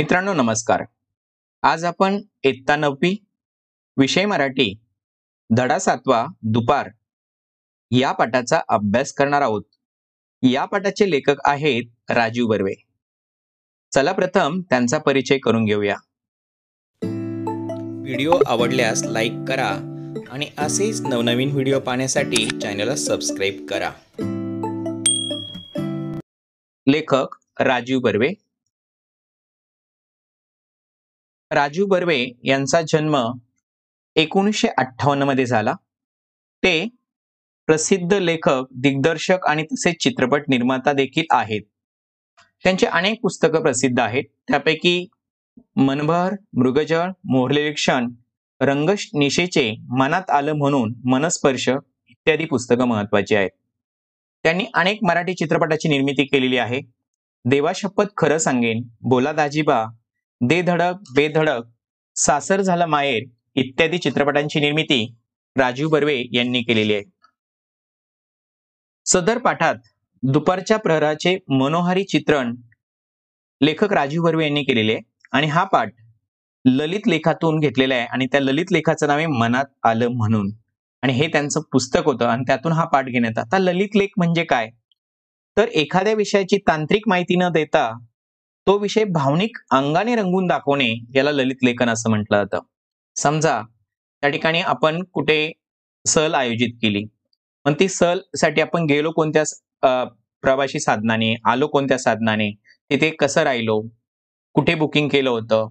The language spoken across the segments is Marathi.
मित्रांनो नमस्कार. आज आपण इयत्ता नववी विषय मराठी धडा सातवा दुपार या पाठाचा अभ्यास करणार आहोत. या पाठाचे लेखक आहेत राजीव बर्वे. चला प्रथम त्यांचा परिचय करून घेऊया. व्हिडिओ आवडल्यास लाईक करा आणि असेच नवनवीन व्हिडिओ पाहण्यासाठी चॅनलला सबस्क्राईब करा. लेखक राजीव बर्वे राजू बर्वे यांचा जन्म एकोणीसशे अठ्ठावन्नमध्ये झाला. ते प्रसिद्ध लेखक दिग्दर्शक आणि तसेच चित्रपट निर्माता देखील आहेत. त्यांचे अनेक पुस्तकं प्रसिद्ध आहेत. त्यापैकी मनभर मृगजळ मोहरलेले क्षण रंगश निशेचे मनात आलं म्हणून मनस्पर्श इत्यादी पुस्तकं महत्वाची आहेत. त्यांनी अनेक मराठी चित्रपटाची निर्मिती केलेली आहे. देवाशपथ खरं सांगेन बोला दाजीबा दे धडक बेधडक सासर झाला माहेर इत्यादी चित्रपटांची निर्मिती राजीव बर्वे यांनी केलेली आहे. सदर पाठात दुपारच्या प्रहराचे मनोहारी चित्रण लेखक राजीव बर्वे यांनी केलेले आहे आणि हा पाठ ललित लेखातून घेतलेला आहे आणि त्या ललित लेखाचं नाव आहे मनात आलं म्हणून. आणि हे त्यांचं पुस्तक होतं आणि त्यातून हा पाठ घेण्यात आता ललित लेख म्हणजे काय? तर एखाद्या विषयाची तांत्रिक माहिती न देता तो विषय भावनिक अंगाने रंगून दाखवणे याला ललित लेखन असं म्हटलं जातं. समजा त्या ठिकाणी आपण कुठे सहल आयोजित केली. पण ती सहलसाठी आपण गेलो कोणत्या प्रवासी साधनाने आलो कोणत्या साधनाने तिथे कसं राहिलो कुठे बुकिंग केलं होतं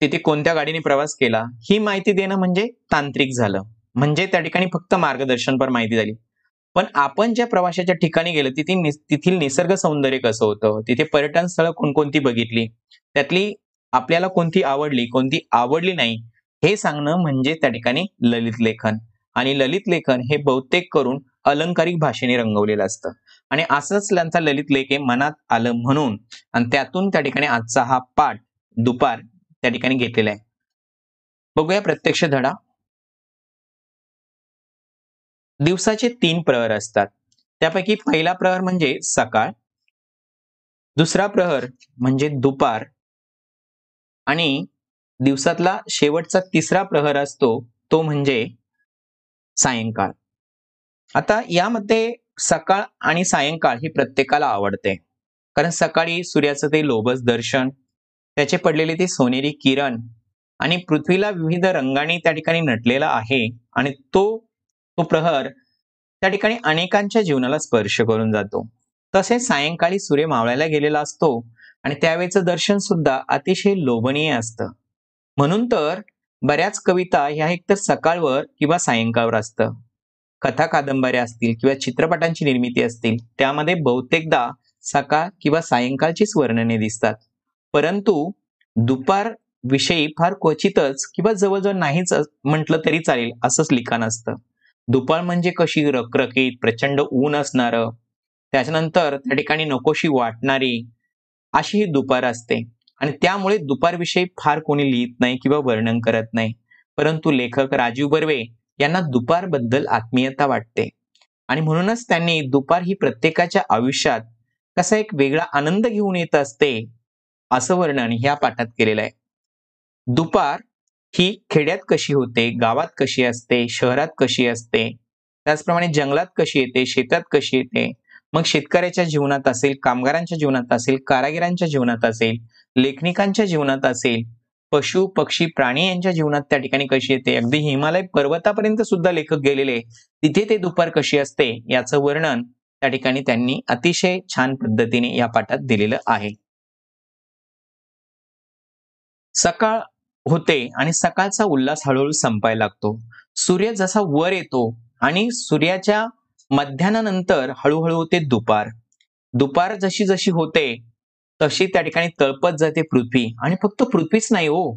तिथे कोणत्या गाडीने प्रवास केला ही माहिती देणं म्हणजे तांत्रिक झालं. म्हणजे त्या ठिकाणी फक्त मार्गदर्शनपर माहिती झाली. पण आपण ज्या प्रवाशाच्या ठिकाणी गेलो तिथे तिथील निसर्ग सौंदर्य कसं होतं? तिथे पर्यटन स्थळं कोणकोणती बघितली? त्यातली आपल्याला कोणती आवडली कोणती आवडली नाही हे सांगणं म्हणजे त्या ठिकाणी ललित लेखन. आणि ललित लेखन हे बहुतेक करून अलंकारिक भाषेने रंगवलेलं असतं. आणि असंच त्यांचा ललित लेख हे मनात आलं म्हणून आणि त्यातून त्या ठिकाणी आजचा हा पाठ दुपार त्या ठिकाणी घेतलेला आहे. बघूया प्रत्यक्ष धडा. दिवसाचे तीन प्रहर असतात. त्यापैकी पहिला प्रहर म्हणजे सकाळ दुसरा प्रहर म्हणजे दुपार आणि दिवसातला शेवटचा तिसरा प्रहर असतो तो म्हणजे सायंकाळ. आता यामध्ये सकाळ आणि सायंकाळ ही प्रत्येकाला आवडते. कारण सकाळी सूर्याचं ते लोभस दर्शन त्याचे पडलेले ते सोनेरी किरण आणि पृथ्वीला विविध रंगांनी त्या ठिकाणी नटलेला आहे आणि तो तो प्रहर त्या ठिकाणी अनेकांच्या जीवनाला स्पर्श करून जातो. तसेच सायंकाळी सूर्य मावळायला गेलेला असतो आणि त्यावेळेचं दर्शन सुद्धा अतिशय लोभनीय असतं. म्हणून तर बऱ्याच कविता ह्या एकतर सकाळवर किंवा सायंकाळवर असतं. कथा कादंबऱ्या असतील किंवा चित्रपटांची निर्मिती असतील त्यामध्ये बहुतेकदा सकाळ किंवा सायंकाळचीच वर्णने दिसतात. परंतु दुपार विषयी फार क्वचितच किंवा जवळजवळ नाहीच म्हटलं तरी चालेल असंच लिखाण असतं. दुपार म्हणजे कशी रखरखीत प्रचंड ऊन असणारं त्याच्यानंतर त्या ठिकाणी नकोशी वाटणारी अशी ही दुपार असते. आणि त्यामुळे दुपारविषयी फार कोणी लिहित नाही किंवा वर्णन करत नाही. परंतु लेखक राजीव बर्वे यांना दुपारबद्दल आत्मीयता वाटते. आणि म्हणूनच त्यांनी दुपार ही प्रत्येकाच्या आयुष्यात कसा एक वेगळा आनंद घेऊन येत असते असं वर्णन ह्या पाठात केलेलं आहे. दुपार ही खेड्यात कशी होते गावात कशी असते शहरात कशी असते त्याचप्रमाणे जंगलात कशी येते शेतात कशी येते मग शेतकऱ्याच्या जीवनात असेल कामगारांच्या जीवनात असेल कारागिरांच्या जीवनात असेल लेखनिकांच्या जीवनात असेल पशु पक्षी प्राणी यांच्या जीवनात त्या ठिकाणी कशी येते अगदी हिमालय पर्वतापर्यंत सुद्धा लेखक गेलेले तिथे ते दुपार कशी असते याचं वर्णन त्या ठिकाणी त्यांनी अतिशय छान पद्धतीने या पाठात दिलेलं आहे. सकाळ होते आणि सकाळचा उल्हास हळूहळू संपायला लागतो. सूर्य जसा वर येतो आणि सूर्याच्या मध्यानानंतर हळूहळू होते दुपार. दुपार जशी जशी होते तशी त्या ठिकाणी तळपत जाते पृथ्वी. आणि फक्त पृथ्वीच नाही हो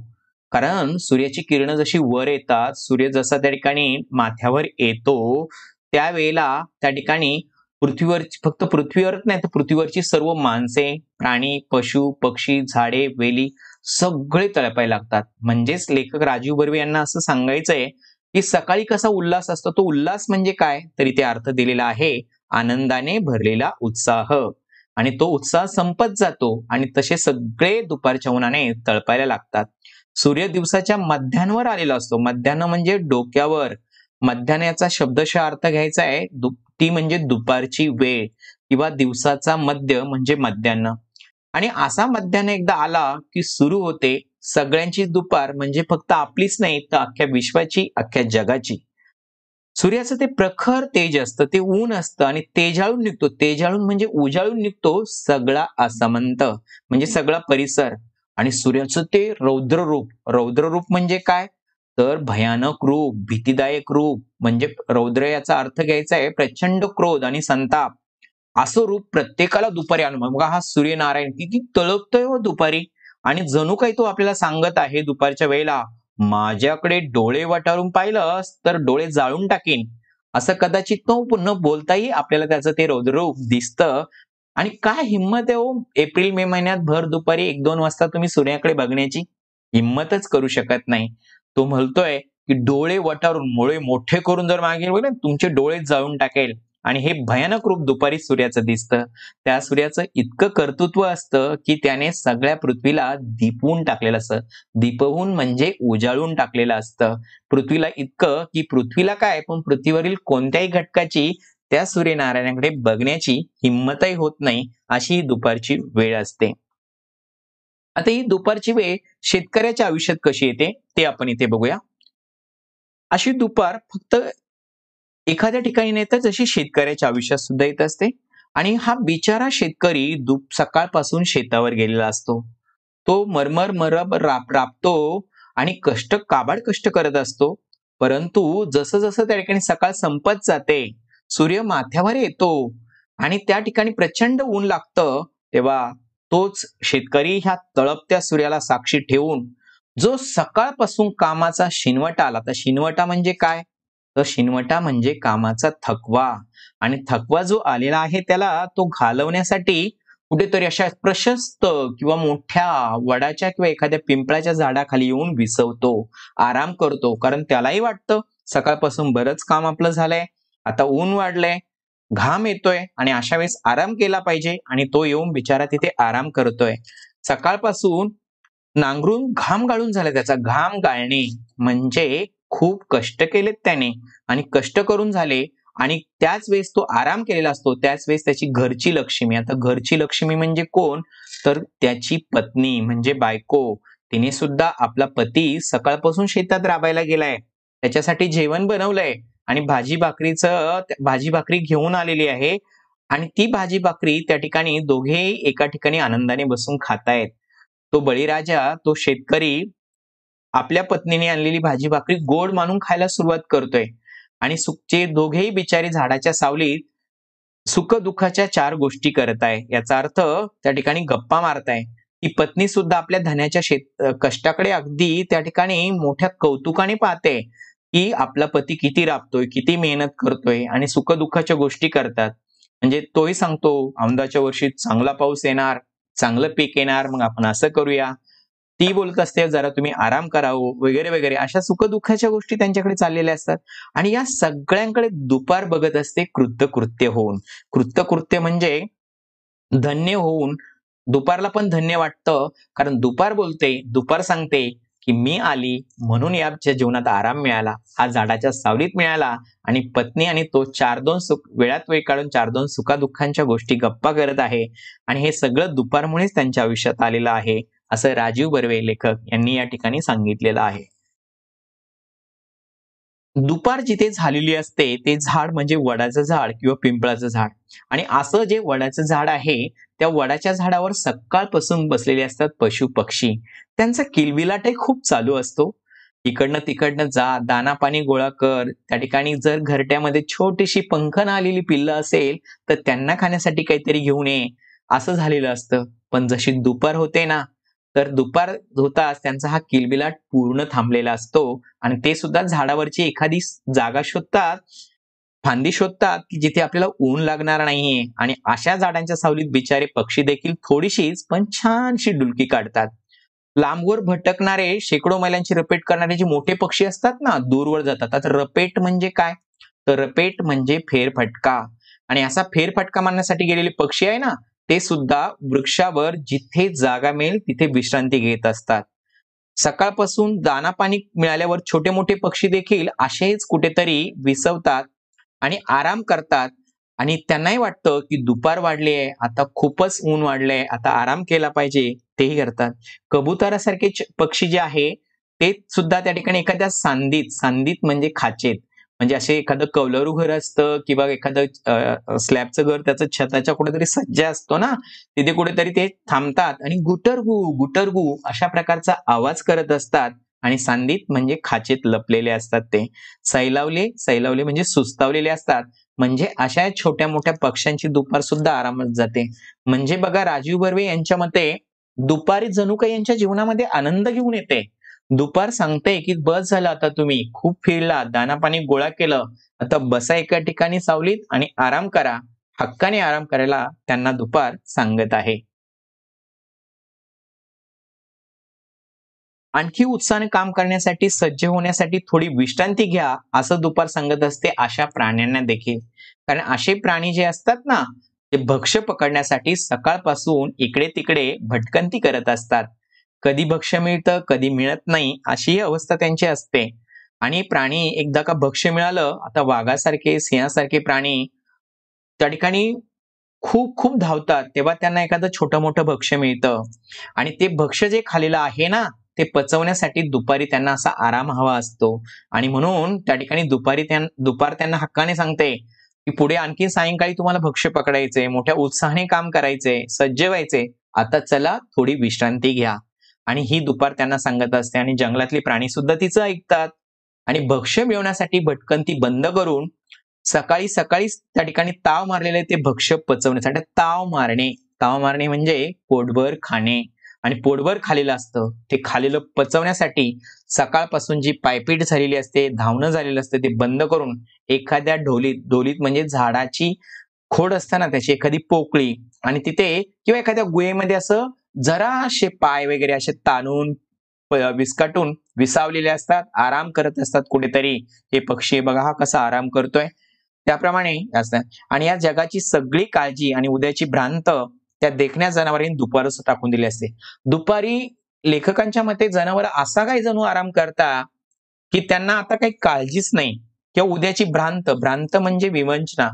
कारण सूर्याची किरण जशी वर येतात सूर्य जसा त्या ठिकाणी माथ्यावर येतो त्यावेळेला त्या ठिकाणी पृथ्वीवर फक्त पृथ्वीवरच नाही तर पृथ्वीवरची सर्व माणसे प्राणी पशु पक्षी झाडे वेली सगळे तळपायला लागतात. म्हणजेच लेखक राजीव बर्वे यांना असं सांगायचंय की सकाळी कसा उल्हास असतो तो उल्हास म्हणजे काय? तर इथे अर्थ दिलेला आहे आनंदाने भरलेला उत्साह. आणि तो उत्साह संपत जातो आणि तसे सगळे दुपारच्या उन्हाने तळपायला लागतात. सूर्य दिवसाच्या मध्यान्वर आलेला असतो. मध्यान्ह म्हणजे डोक्यावर. मध्यान्ह याचा शब्दशः अर्थ घ्यायचा आहे ती म्हणजे दुपारची वेळ किंवा दिवसाचा मध्य म्हणजे मध्यान्ह. आणि असा मध्यान एकदा आला की सुरू होते सगळ्यांची दुपार म्हणजे फक्त आपलीच नाही तर अख्ख्या विश्वाची अख्ख्या जगाची. सूर्याचं ते प्रखर तेज असतं ते ऊन असतं आणि तेजाळून निघतो. तेजाळून म्हणजे उजाळून निघतो सगळा असमंत म्हणजे सगळा परिसर. आणि सूर्याचं ते रौद्र रूप रौद्र रूप म्हणजे काय? तर भयानक रूप भीतीदायक रूप म्हणजे रौद्र याचा अर्थ घ्यायचा आहे प्रचंड क्रोध आणि संताप. असं रूप प्रत्येकाला दुपारी अनुभव बघा हा सूर्यनारायण किती तळपतोय हो दुपारी. आणि जणू काही तो आपल्याला सांगत आहे दुपारच्या वेळेला माझ्याकडे डोळे वटारून पाहिलं तर डोळे जाळून टाकीन. असं कदाचित तो न बोलताही आपल्याला त्याचं ते रौद्ररूप दिसतं. आणि काय हिंमत आहे हो एप्रिल मे महिन्यात भर दुपारी एक दोन वाजता तुम्ही सूर्याकडे बघण्याची? हिंमतच करू शकत नाही. तो म्हणतोय की डोळे वटारून मुळे मोठे करून जर मागे तुमचे डोळे जाळून टाकेल. आणि हे भयानक रूप दुपारी सूर्याचं दिसतं. त्या सूर्याचं इतकं कर्तृत्व असतं की त्याने सगळ्या पृथ्वीला दीपवून टाकलेलं असतं. दीपवून म्हणजे उजाळून टाकलेलं असतं. पृथ्वीला इतकं की पृथ्वीला काय? पण पृथ्वीवरील कोणत्याही घटकाची त्या सूर्यनारायणाकडे बघण्याची हिंमतही होत नाही अशी ही दुपारची वेळ असते. आता ही दुपारची वेळ शेतकऱ्याच्या आयुष्यात कशी येते? ते आपण इथे बघूया. अशी दुपार फक्त एखाद्या ठिकाणी नाही तर जशी शेतकऱ्याच्या आयुष्यात सुद्धा येत असते आणि हा बिचारा शेतकरी दुप सकाळपासून शेतावर गेलेला असतो. तो मरमर मरब राप राबतो आणि कष्ट काबाड कष्ट करत असतो. परंतु जसं जसं त्या ठिकाणी सकाळ संपत जाते सूर्य माथ्यावर येतो आणि त्या ठिकाणी प्रचंड ऊन लागतं तेव्हा तोच शेतकरी ह्या तळपत्या सूर्याला साक्षी ठेवून जो सकाळपासून कामाचा शिनवटा आला. तर शिनवटा म्हणजे काय? तर शिनवटा म्हणजे कामाचा थकवा. आणि थकवा जो आलेला आहे त्याला तो घालवण्यासाठी कुठेतरी अशा प्रशस्त किंवा मोठ्या वडाच्या किंवा एखाद्या पिंपळाच्या झाडाखाली येऊन विसवतो आराम करतो. कारण त्यालाही वाटतं सकाळपासून बरंच काम आपलं झालंय. आता ऊन वाढलंय घाम येतोय आणि अशा वेळेस आराम केला पाहिजे आणि तो येऊन बिचारा तिथे आराम करतोय. सकाळपासून नांगरून घाम गाळून झाला त्याचा. घाम गाळणे म्हणजे खूप कष्ट केलेत त्याने आणि कष्ट करून झाले आणि त्याच वेळेस तो आराम केलेला असतो. त्याच वेळेस त्याची घरची लक्ष्मी. आता घरची लक्ष्मी म्हणजे कोण? तर त्याची पत्नी म्हणजे बायको. तिने सुद्धा आपला पती सकाळपासून शेतात राबायला गेलाय. त्याच्यासाठी जेवण बनवलंय आणि भाजी भाकरीचं भाजी भाकरी घेऊन आलेली आहे आणि ती भाजी भाकरी त्या ठिकाणी दोघेही एका ठिकाणी आनंदाने बसून खातायत. तो बळीराजा तो शेतकरी आपल्या पत्नीने आणलेली भाजी भाकरी गोड मानून खायला सुरुवात करतोय. आणि सुखचे दोघेही बिचारी झाडाच्या सावलीत सुख दुःखाच्या चार गोष्टी करत आहे. याचा अर्थ त्या ठिकाणी गप्पा मारताय ती पत्नी सुद्धा आपल्या धन्याच्या शेत कष्टाकडे अगदी त्या ठिकाणी मोठ्या कौतुकाने पाहते की आपला पती किती राबतोय किती मेहनत करतोय आणि सुख दुःखाच्या गोष्टी करतात. म्हणजे तोही सांगतो औंदाच्या वर्षी चांगला पाऊस येणार चांगलं पीक येणार मग आपण असं करूया. ती बोलत असते जरा तुम्ही आराम करावं हो, वगैरे वगैरे. अशा सुखदुःखाच्या गोष्टी त्यांच्याकडे चाललेल्या असतात. आणि या सगळ्यांकडे दुपार बघत असते कृत्यकृत्य होऊन. कृत्यकृत्य म्हणजे धन्य होऊन. दुपारला पण धन्य वाटतं. कारण दुपार बोलते दुपार सांगते की मी आली म्हणून याच्या जीवनात आराम मिळाला. हा झाडाच्या सावलीत मिळाला. आणि पत्नी आणि तो चार दोन सुख वेळात वेळ काढून चार दोन सुखादुःखांच्या गोष्टी गप्पा करत आहे. आणि हे सगळं दुपारमुळेच त्यांच्या आयुष्यात आलेलं आहे. असं राजीव बर्वे लेखक यांनी या ठिकाणी सांगितलेलं आहे. दुपार जिथे झालेली असते ते झाड म्हणजे वडाचं झाड किंवा पिंपळाचं झाड. आणि असं जे वडाचं झाड आहे त्या वडाच्या झाडावर सकाळपासून बसलेले असतात पशु पक्षी. त्यांचा किलबिलाटही खूप चालू असतो. इकडनं तिकडनं जा दाना पाणी गोळा कर. त्या ठिकाणी जर घरट्यामध्ये छोटीशी पंखन आलेली पिल्लं असेल तर त्यांना खाण्यासाठी काहीतरी घेऊन ये. असं झालेलं असतं. पण जशी दुपार होते ना तर दुपार होताच त्यांचा हा किलबिलाट पूर्ण थांबलेला असतो आणि ते सुद्धा झाडावरची एखादी जागा शोधतात फांदी शोधतात की जिथे आपल्याला ऊन लागणार नाहीये आणि अशा झाडांच्या सावलीत बिचारे पक्षी देखील थोडीशीच पण छानशी डुलकी काढतात. लांबवर भटकणारे शेकडो मैलांची रपेट करणारे जे मोठे पक्षी असतात ना दूरवर जातात. आता रपेट म्हणजे काय? तर रपेट म्हणजे फेरफटका. आणि असा फेरफटका मारण्यासाठी गेलेले पक्षी आहे ना ते सुद्धा वृक्षावर जिथे जागा मिळेल तिथे विश्रांती घेत असतात. सकाळपासून दाना पाणी मिळाल्यावर छोटे मोठे पक्षी देखील असेच कुठेतरी विसवतात आणि आराम करतात. आणि त्यांनाही वाटतं की दुपार वाढली आहे आता खूपच ऊन वाढलंय आता आराम केला पाहिजे तेही करतात. कबुतरासारखे पक्षी जे आहे ते सुद्धा त्या ठिकाणी एखाद्या सांदीत सांदीत म्हणजे खाचेत. म्हणजे असे एखादं कौलरू घर असतं किंवा एखादं स्लॅबचं घर त्याचं छताच्या कुठेतरी सज्जा असतो ना तिथे कुठेतरी ते थांबतात आणि गुटरगु गुटरगु अशा प्रकारचा आवाज करत असतात आणि सांदीत म्हणजे खाचेत लपलेले असतात ते. सैलावले सैलावले म्हणजे सुस्तावलेले असतात. म्हणजे अशा छोट्या मोठ्या पक्ष्यांची दुपार सुद्धा आरामात जाते. म्हणजे बघा राजीव बर्वे यांच्या मते दुपारी जणू काही यांच्या जीवनामध्ये आनंद घेऊन येते. दुपार सांगते की बस झालं आता तुम्ही. खूप फिरला दाना पाणी गोळा केलं. आता बसा एका ठिकाणी सावलीत आणि आराम करा. हक्काने आराम करायला त्यांना दुपार सांगत आहे. आणखी उत्साहाने काम करण्यासाठी सज्ज होण्यासाठी थोडी विश्रांती घ्या असं दुपार सांगत असते अशा प्राण्यांना देखील. कारण असे प्राणी जे असतात ना ते भक्ष्य पकडण्यासाठी सकाळपासून इकडे तिकडे भटकंती करत असतात. कधी भक्ष्य मिळतं कधी मिळत नाही अशी अवस्था त्यांची असते. आणि प्राणी एकदा का भक्ष्य मिळालं आता वाघासारखे सिंहासारखे प्राणी त्या ठिकाणी खूप खूप धावतात तेव्हा त्यांना एखादं छोटं मोठं भक्ष्य मिळतं. आणि ते भक्ष्य जे खालेलं आहे ना ते पचवण्यासाठी दुपारी त्यांना असा आराम हवा असतो. आणि म्हणून त्या ठिकाणी दुपारी त्यां दुपार त्यांना हक्काने सांगते की पुढे आणखी सायंकाळी तुम्हाला भक्ष्य पकडायचे मोठ्या उत्साहाने काम करायचे सज्ज व्हायचे आता चला थोडी विश्रांती घ्या. आणि ही दुपार त्यांना सांगत असते आणि जंगलातली प्राणी सुद्धा तिचं ऐकतात. आणि भक्ष्य मिळवण्यासाठी भटकंती बंद करून सकाळी सकाळीच त्या ठिकाणी ताव मारलेले ते भक्ष्य पचवण्यासाठी ताव मारणे. ताव मारणे म्हणजे पोटभर खाणे. आणि पोटभर खालेलं असतं. ते खालेलं पचवण्यासाठी सकाळपासून जी पायपीट झालेली असते धावणं झालेलं असतं ते बंद करून एखाद्या ढोलीत ढोलीत म्हणजे झाडाची खोड असताना त्याची एखादी पोकळी आणि तिथे किंवा एखाद्या गुहेमध्ये असं जराशे पाय वगैरे असे ताणून विस्कटून विसावलेले असतात आराम करत असतात कुठेतरी. हे पक्षी बघा हा कसा आराम करतोय. त्याप्रमाणे असतात आणि या जगाची सगळी काळजी आणि उद्याची भ्रांत त्या देखण्या जनावरांनी दुपारच टाकून दिली असते. दुपारी लेखकांच्या मते जनावर असा काही जणू आराम करता की त्यांना आता काही काळजीच नाही. किंवा उद्याची भ्रांत भ्रांत म्हणजे विवंचना.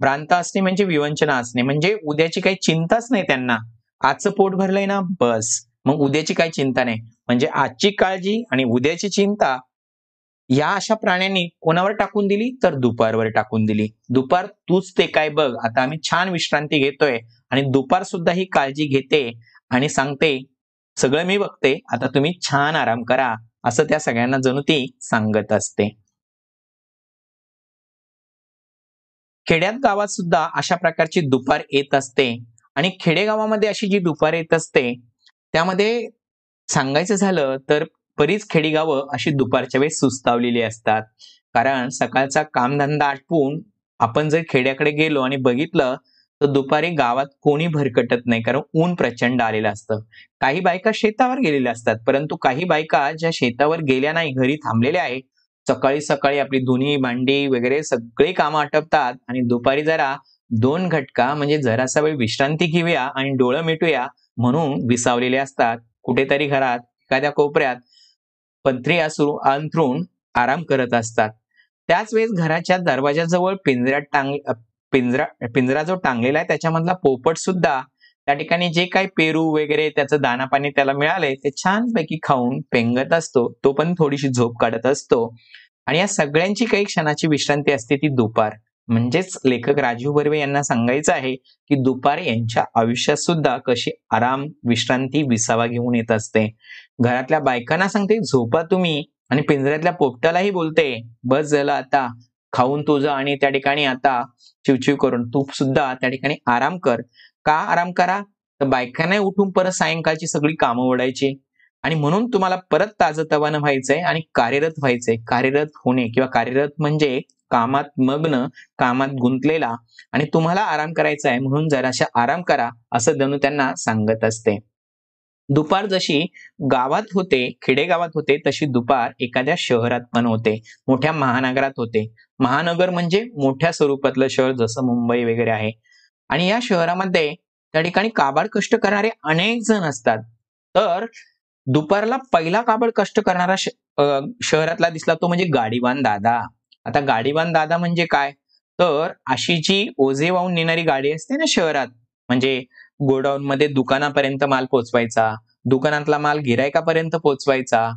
भ्रांत असणे म्हणजे विवंचना असणे. म्हणजे उद्याची काही चिंताच नाही त्यांना. आजचं पोट भरलंय ना? बस. मग उद्याची काही चिंता नाही. म्हणजे आजची काळजी आणि उद्याची चिंता या अशा प्राण्यांनी कोणावर टाकून दिली? तर दुपारवर टाकून दिली. दुपार तूच ते काय बघ. आता आम्ही छान विश्रांती घेतोय आणि दुपार सुद्धा ही काळजी घेते आणि सांगते सगळं मी बघते. आता तुम्ही छान आराम करा. असं त्या सगळ्यांना जणू ती सांगत असते. खेड्यात गावात सुद्धा अशा प्रकारची दुपार येत असते. आणि खेडेगावामध्ये अशी जी दुपार येत असते त्यामध्ये सांगायचं झालं तर बरीच खेडेगावं अशी दुपारच्या वेळेस सुस्तावलेली असतात. कारण सकाळचा कामधंदा आटपून आपण जर खेड्याकडे गेलो आणि बघितलं तर दुपारी गावात कोणी भरकटत नाही. कारण ऊन प्रचंड आलेलं असतं. काही बायका शेतावर गेलेल्या असतात. परंतु काही बायका ज्या शेतावर गेल्या नाही घरी थांबलेल्या आहेत सकाळी सकाळी आपली धुनी भांडी वगैरे सगळी कामं आटपतात आणि दुपारी जरा दोन घटका म्हणजे जरासा वेळ विश्रांती घेऊया आणि डोळं मिटूया म्हणून विसावलेले असतात. कुठेतरी घरात एखाद्या कोपऱ्यात पत्री असू अंथरून आराम करत असतात. त्याच वेळेस घराच्या दरवाजाजवळ पिंजऱ्यात टांग पिंजरा पिंजरा जो टांगलेला आहे त्याच्यामधला पोपट सुद्धा त्या ठिकाणी जे काही पेरू वगैरे त्याचं दाना पाणी त्याला मिळालंय ते छानपैकी खाऊन पेंगत असतो. तो पण थोडीशी झोप काढत असतो. आणि या सगळ्यांची काही क्षणाची विश्रांती असते ती दुपार. म्हणजेच लेखक राजीव बर्वे यांना सांगायचं आहे की दुपार यांच्या आयुष्यात सुद्धा कशी आराम विश्रांती विसावा घेऊन येत असते. घरातल्या बायकांना सांगते झोपा तुम्ही आणि पिंजऱ्यातल्या पोपटालाही बोलते बस झालं आता खाऊन तुझं आणि त्या ठिकाणी आता चिवचिव करून तू सुद्धा त्या ठिकाणी आराम कर. का आराम करा? तर बायकांना उठून परत सायंकाळची सगळी कामं ओढायची आणि म्हणून तुम्हाला परत ताजतवानं व्हायचंय आणि कार्यरत व्हायचंय. कार्यरत होणे किंवा कार्यरत म्हणजे कामात मग्न कामात गुंतलेला आणि तुम्हाला आराम करायचा आहे म्हणून जराशा आराम करा असं धनु त्यांना सांगत असते. दुपार जशी गावात होते खेडेगावात होते तशी दुपार एखाद्या शहरात पण होते मोठ्या महानगरात होते. महानगर म्हणजे मोठ्या स्वरूपातलं शहर जसं मुंबई वगैरे आहे. आणि या शहरामध्ये त्या ठिकाणी काबाड कष्ट करणारे अनेक जण असतात. तर दुपारला पहिला काबड कष्ट करणारा श- शहरातला दिसला तो म्हणजे गाडीवान दादा. आता गाडीवान दादा म्हणजे काय? तर अशी जी ओझे वाहून नेणारी गाडी असते ना शहरात म्हणजे गोडाऊन मध्ये दुकानापर्यंत माल पोचवायचा दुकानातला माल गिरायकापर्यंत पोचवायचा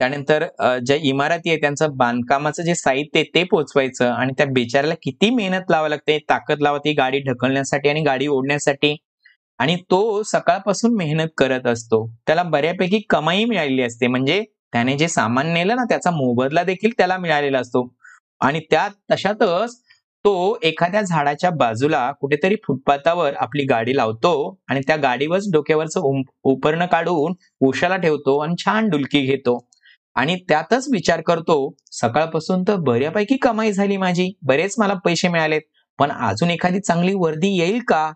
त्यानंतर ज्या इमारती आहे त्यांचं बांधकामाचं जे साहित्य आहे ते पोचवायचं आणि त्या बेचाऱ्याला किती मेहनत लावा लागते ताकद लावा ती गाडी ढकलण्यासाठी आणि गाडी ओढण्यासाठी. आणि तो सकाळपासून मेहनत करत असतो. त्याला बऱ्यापैकी कमाई मिळालेली असते. म्हणजे त्याने जे सामान नेलं ना त्याचा मोबदला देखील त्याला मिळालेला असतो. आणि त्या तशातच तो एखाद्या झाडाच्या बाजूला कुठेतरी फुटपाथावर आपली गाडी लावतो आणि त्या गाडीवरच डोक्यावरचं उपरणं काढून उशाला ठेवतो आणि छान डुलकी घेतो. आणि त्यातच विचार करतो सकाळपासून तर बऱ्यापैकी कमाई झाली माझी. बरेच मला पैसे मिळालेत. पण अजून एखादी चांगली वर्दी येईल का?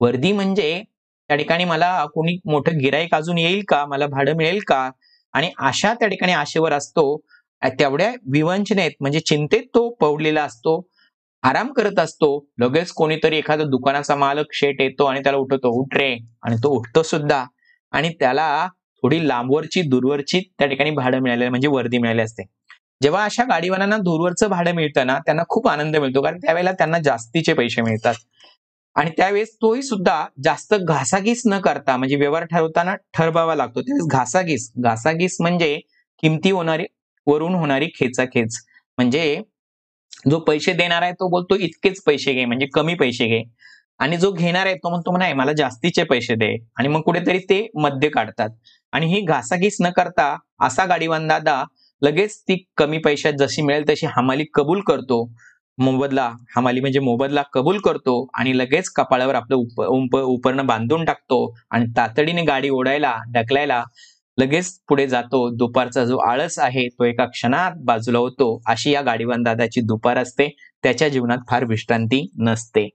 वर्दी म्हणजे त्या ठिकाणी मला कोणी मोठं गिराईक अजून येईल का? मला भाडं मिळेल का? आणि अशा त्या ठिकाणी आशेवर असतो तेवढ्या विवंचनेत म्हणजे चिंतेत तो पवलेला असतो आराम करत असतो. लगेच कोणीतरी एखादा दुकानाचा मालक शेट येतो आणि त्याला उठवतो उठ रे. आणि तो उठतो सुद्धा. आणि त्याला थोडी लांबवरची दूरवरची त्या ठिकाणी भाडं मिळाले म्हणजे वर्दी मिळाली असते. जेव्हा अशा गाडीवाल्यांना दूरवरचं भाडं मिळतं ना त्यांना खूप आनंद मिळतो कारण त्यावेळेला त्यांना जास्तीचे पैसे मिळतात. आणि त्यावेळेस तोही सुद्धा जास्त घासाघीस न करता म्हणजे व्यवहार ठरवताना ठरवावा लागतो. त्यावेळेस घासाघीस घासाघीस म्हणजे किमती होणारी वरून होणारी खेचाखेच. म्हणजे जो पैसे देणार आहे तो बोलतो इतकेच पैसे घे म्हणजे कमी पैसे घे. आणि जो घेणार आहे तो म्हणतो नाही मला जास्तीचे पैसे दे. आणि मग कुठेतरी ते मध्य काढतात. आणि ही घासाघीस न करता असा गाडीवान दादा लगेच ती कमी पैशात जशी मिळेल तशी हमाली कबूल करतो. मोबदला हमाली म्हणजे मोबदला कबूल करतो आणि लगेच कपाळावर आपलं उप उप उपरणं बांधून टाकतो. आणि तातडीने गाडी ओढायला ढकलायला लगेच पुढे जातो. दुपारचा जो आळस आहे तो एका क्षणात बाजूला होतो. अशी या गाडीवान दादाची दुपार असते. त्याच्या जीवनात फार विश्रांती नसते.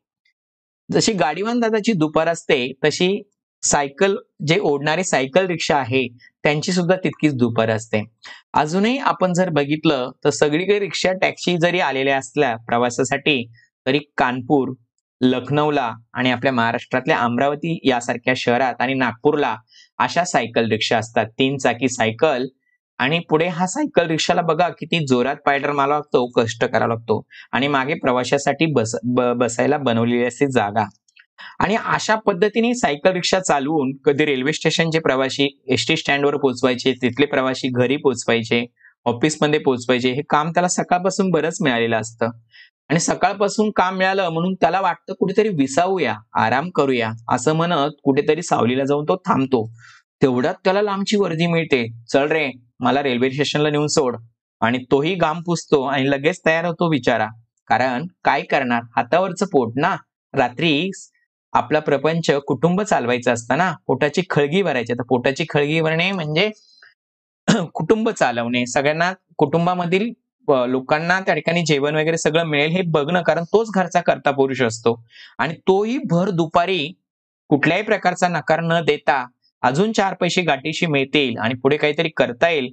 जशी गाडीवान दादाची दुपार असते तशी सायकल जे ओढणारे सायकल रिक्षा आहे त्यांची सुद्धा तितकीच दुपार असते. अजूनही आपण जर बघितलं तर सगळीकडे रिक्षा टॅक्सी जरी आलेल्या असल्या प्रवासासाठी तरी कानपूर लखनौला आणि आपल्या महाराष्ट्रातल्या अमरावती यासारख्या शहरात आणि नागपूरला अशा सायकल रिक्षा असतात. तीन चाकी सायकल आणि पुढे हा सायकल रिक्षाला बघा किती जोरात पायडर मारावा लागतो कष्ट करावा लागतो. आणि मागे प्रवाशासाठी बस ब- बसायला बनवलेली असते जागा. आणि अशा पद्धतीने सायकल रिक्षा चालवून कधी रेल्वे स्टेशनचे प्रवासी एस टी स्टँडवर पोहोचवायचे तिथले प्रवासी घरी पोहोचवायचे ऑफिसमध्ये पोहोचवायचे हे काम त्याला सकाळपासून बरंच मिळालेलं असतं. आणि सकाळपासून काम मिळालं म्हणून त्याला वाटतं कुठेतरी विसावूया आराम करूया असं म्हणत कुठेतरी सावलीला जाऊन तो थांबतो. तेवढ्यात त्याला लांबची वर्दी मिळते. चल रे मला रेल्वे स्टेशनला नेऊन सोड. आणि तोही घाम पुसतो आणि लगेच तयार होतो विचारा कारण काय करणार? हातावरचं पोट ना? रात्री आपला प्रपंच कुटुंब चालवायचं असतं ना? पोटाची खळगी भरायची. तर पोटाची खळगी भरणे म्हणजे कुटुंब चालवणे सगळ्यांना कुटुंबामधील लोकांना त्या ठिकाणी जेवण वगैरे सगळं मिळेल हे बघणं कारण तोच घरचा करता पुरुष असतो. आणि तोही भर दुपारी कुठल्याही प्रकारचा नकार न देता अजून चार पैसे गाठीशी मिळतील आणि पुढे काहीतरी करता येईल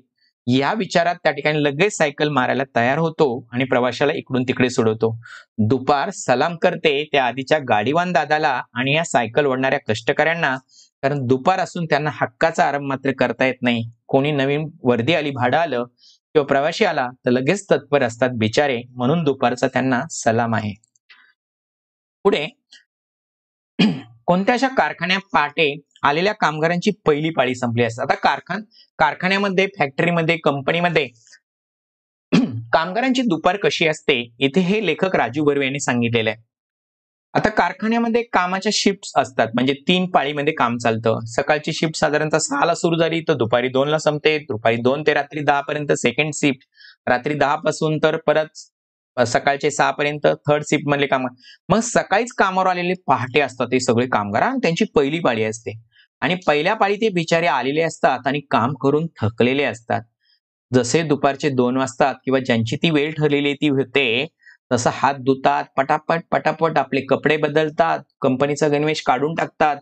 या विचारात त्या ठिकाणी लगेच सायकल मारायला तयार होतो आणि प्रवाशाला इकडून तिकडे सोडवतो. दुपार सलाम करते त्या आधीच्या गाडीवान दादाला आणि या सायकल ओढणाऱ्या कष्टकऱ्यांना कारण दुपार असून त्यांना हक्काचा आराम मात्र करता येत नाही. कोणी नवीन वर्दी आली भाडं आलं किंवा प्रवासी आला तर लगेच तत्पर असतात बिचारे. म्हणून दुपारचा त्यांना सलाम आहे. पुढे कोणत्याशा कारखान्या पाटे आलेल्या कामगारांची पहिली पाळी संपली असते? आता कारखान कारखान्यामध्ये फॅक्टरीमध्ये कंपनीमध्ये कामगारांची दुपार कशी असते? इथे हे लेखक राजू बर्वे यांनी सांगितलेलं आहे. आता कारखान्यामध्ये कामाच्या शिफ्ट असतात. म्हणजे तीन पाळीमध्ये काम चालतं. सकाळची शिफ्ट साधारणतः सहाला सुरू झाली तर दुपारी दोनला संपते. दुपारी दोन ते रात्री दहा पर्यंत सेकंड शिफ्ट रात्री दहा पासून तर परत सकाळचे सहा पर्यंत थर्ड शिफ्ट मधले काम. मग सकाळीच कामावर आलेले पहाटे असतात ते सगळे कामगार आणि त्यांची पहिली पाळी असते. आणि पहिल्या पाळी ते बिचारे आलेले असतात आणि काम करून थकलेले असतात. जसे दुपारचे दोन वाजतात किंवा ज्यांची ती वेळ ठरलेली ती होते तसं हात धुतात पटापट पटापट आपले कपडे बदलतात कंपनीचा गणवेश काढून टाकतात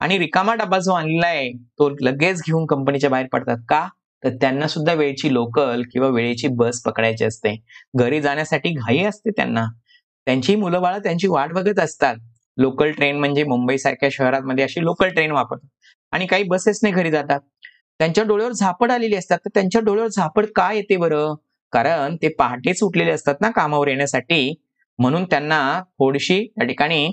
आणि रिकामा डबा जो आणलेला आहे तो लगेच घेऊन कंपनीच्या बाहेर पडतात. का? तर त्यांना सुद्धा वेळची लोकल किंवा वेळेची बस पकडायची असते. घरी जाण्यासाठी घाई असते त्यांना. त्यांची मुलं बाळं त्यांची वाट बघत असतात. लोकल ट्रेन म्हणजे मुंबई सारख्या शहरांमध्ये अशी लोकल ट्रेन वापरतात. आणि काही बसेसने घरी जातात. त्यांच्या डोळ्यावर झापड आलेली असतात. तर त्यांच्या डोळ्यावर झापड का येते बरं? कारण ते पहाटेच उठलेले असतात ना कामावर येण्यासाठी. म्हणून त्यांना थोडीशी त्या ठिकाणी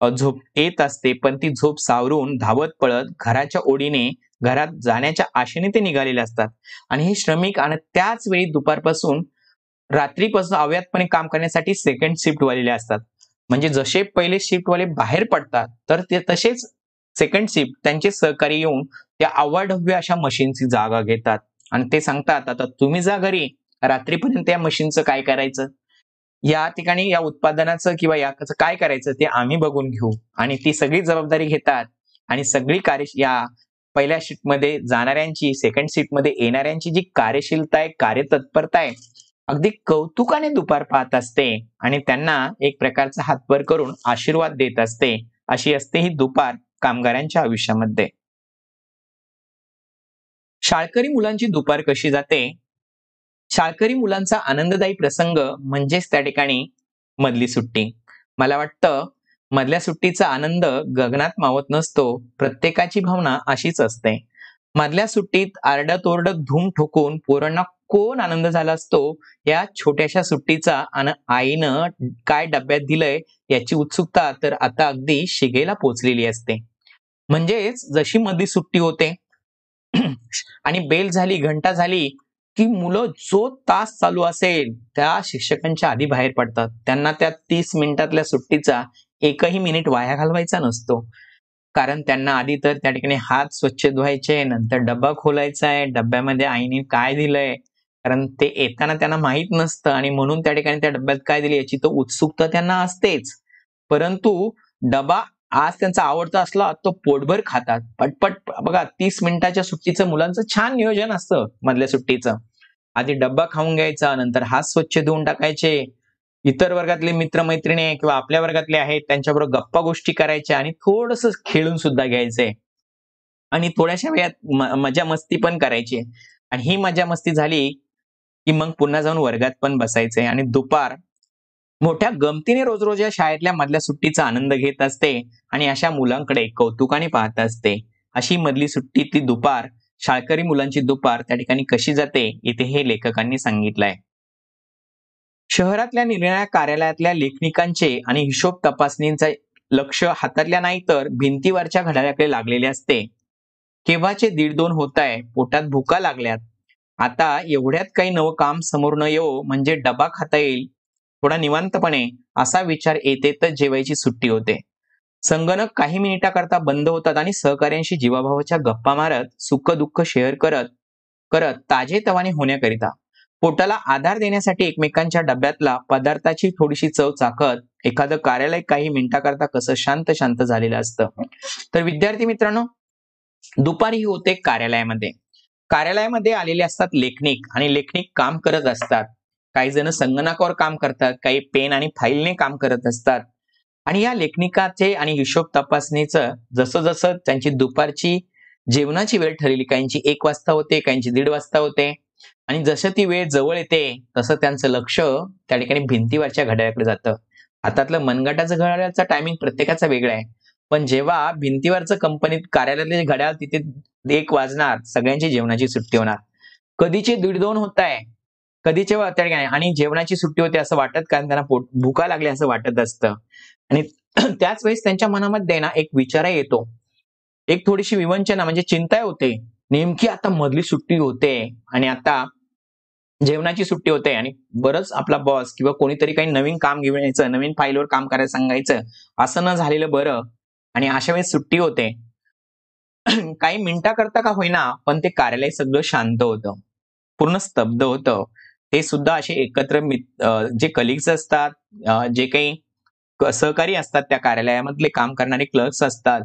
झोप येत असते. पण ती झोप सावरून धावत पळत घराच्या ओढीने घरात जाण्याच्या आशेने ते निघालेले असतात. आणि हे श्रमिक आणि त्याच वेळी दुपारपासून रात्रीपासून अव्यातपणे काम करण्यासाठी सेकंड शिफ्ट वालेले असतात. म्हणजे जसे पहिले शिफ्ट वाले बाहेर पडतात तर ते तसेच सेकंड शिफ्ट त्यांचे सहकारी येऊन त्या अवाढव्य अशा मशीनची जागा घेतात. आणि ते सांगतात आता तुम्ही जा घरी. रात्रीपर्यंत या मशीनचं काय करायचं? या ठिकाणी या उत्पादनाचं किंवा याचं काय करायचं ते आम्ही बघून घेऊ. आणि ती सगळी जबाबदारी घेतात. आणि सगळी कार्य या पहिल्या शिफ्टमध्ये जाणाऱ्यांची सेकंड शिफ्टमध्ये येणाऱ्यांची जी कार्यशीलता आहे कार्यतत्परता आहे अगदी कौतुकाने दुपार पाहत असते आणि त्यांना एक प्रकारचा हातवर करून आशीर्वाद देत असते अशी असते ही दुपार कामगारांच्या आयुष्यामध्ये. शाळकरी मुलांची दुपार कशी जाते? शाळकरी मुलांचा आनंददायी प्रसंग म्हणजेच त्या ठिकाणी मधली सुट्टी. मला वाटतं मधल्या सुट्टीचा आनंद गगनात मावत नसतो प्रत्येकाची भावना अशीच असते. मधल्या सुट्टीत आरडतोरड धूम ठोकून पोरांना कोण आनंद झाला असतो या छोट्याशा सुट्टीचा आणि आईनं काय डब्यात दिलंय याची उत्सुकता तर आता अगदी शिगेला पोचलेली असते. म्हणजेच जशी मधली सुट्टी होते आणि बेल झाली घंटा झाली की मुलं जो तास चालू असेल त्या शिक्षकांच्या आधी बाहेर पडतात. त्यांना त्या तीस मिनिटातल्या सुट्टीचा एकही मिनिट वाया घालवायचा नसतो. कारण त्यांना आधी तर त्या ठिकाणी हात स्वच्छ धुवायचे नंतर डब्बा खोलायचा आहे डब्यामध्ये आईने काय दिलंय? कारण ते येताना त्यांना माहीत नसतं आणि म्हणून त्या ठिकाणी त्या डब्यात काय दिली याची तर उत्सुकता त्यांना असतेच. परंतु डबा आज त्यांचा आवडता असला तो पोटभर खातात. पटपट बघा तीस मिनिटाच्या सुट्टीचं मुलांचं छान नियोजन असतं मधल्या सुट्टीचं. आधी डब्बा खाऊन घ्यायचा नंतर हात स्वच्छ धुवून टाकायचे. इतर वर्गातले मित्रमैत्रिणी किंवा आपल्या वर्गातले आहेत त्यांच्याबरोबर गप्पा गोष्टी करायच्या आणि थोडस खेळून सुद्धा घ्यायचंय आणि थोड्याशा वेळात मजा मस्ती पण करायची. आणि ही मजा मस्ती झाली की मग पुन्हा जाऊन वर्गात पण बसायचंय आणि दुपार मोठ्या गमतीने रोज रोज या शाळेतल्या मधल्या सुट्टीचा आनंद घेत असते आणि अशा मुलांकडे कौतुकाने पाहत असते. अशी मधली सुट्टी ती दुपार शाळकरी मुलांची दुपार त्या ठिकाणी कशी जाते इथे हे लेखकांनी सांगितलंय. शहरातल्या निर्णया कार्यालयातल्या लेखनिकांचे आणि हिशोब तपासणींचा लक्ष हातातल्या नाही तर भिंतीवरच्या घड्याळाकडे लागलेले असते. केव्हाचे दीड दोन होत आहे पोटात भुका लागल्यात. आता एवढ्यात काही नवं काम समोर न येऊ म्हणजे डबा खाता येईल थोडा निवांतपणे असा विचार येते तर जेवायची सुट्टी होते. संगणक काही मिनिटाकरता बंद होतात आणि सहकार्यांशी जीवाभावाच्या गप्पा मारत सुख दुःख शेअर करत करत ताजे तवाने होण्याकरिता. पोटाला आधार देण्यासाठी एकमेकांच्या डब्यातला पदार्थाची थोडीशी चव चाकत एखादं कार्यालय काही मिनिटाकरता कसं शांत शांत झालेलं असतं. तर विद्यार्थी मित्रांनो दुपारी होते कार्यालयामध्ये. कार्यालयामध्ये आलेले असतात लेखनिक आणि लेखनिक काम करत असतात. काही जण संगणकावर काम करतात काही पेन आणि फाईलने काम करत असतात. आणि या लेखनिकाचे आणि हिशोब तपासणीचं जसं जसं त्यांची दुपारची जेवणाची वेळ ठरली काहींची एक वाजता होते काहींची दीड वाजता होते आणि जसं ती वेळ जवळ येते तसं त्यांचं लक्ष त्या ठिकाणी भिंतीवरच्या घड्याळाकडे जातं. हातातलं मनगटाचं घड्याळाचा टायमिंग प्रत्येकाचा वेगळा आहे. पण जेव्हा भिंतीवरचं कंपनीत कार्यालयातले घड्याळ तिथे एक वाजणार सगळ्यांची जेवणाची सुट्टी होणार. कधीचे दीड दोन होत आहे कधीचे त्या ठिकाणी आणि जेवणाची सुट्टी होते असं वाटत कारण त्यांना पोट भुका लागली असं वाटत असतं. आणि त्याच वेळेस त्यांच्या मनामध्ये ना एक विचार येतो. एक थोडीशी विवंचना म्हणजे चिंता होते. नेमकी आता मधली सुट्टी होते आणि आता जेवणाची सुट्टी होते आणि बरंच आपला बॉस किंवा कोणीतरी काही नवीन काम घेऊन यायचं नवीन फाईलवर काम करायला सांगायचं असं न झालेलं बरं. आणि अशा वेळेस सुट्टी होते. काही मिनिटाकरता का होईना पण ते कार्यालय सगळं शांत होतं. पूर्ण स्तब्ध होतं. ते सुद्धा असे एकत्र मित- जे कलिग्स असतात जे काही सहकारी असतात त्या कार्यालयामधले काम करणारे क्लर्क्स असतात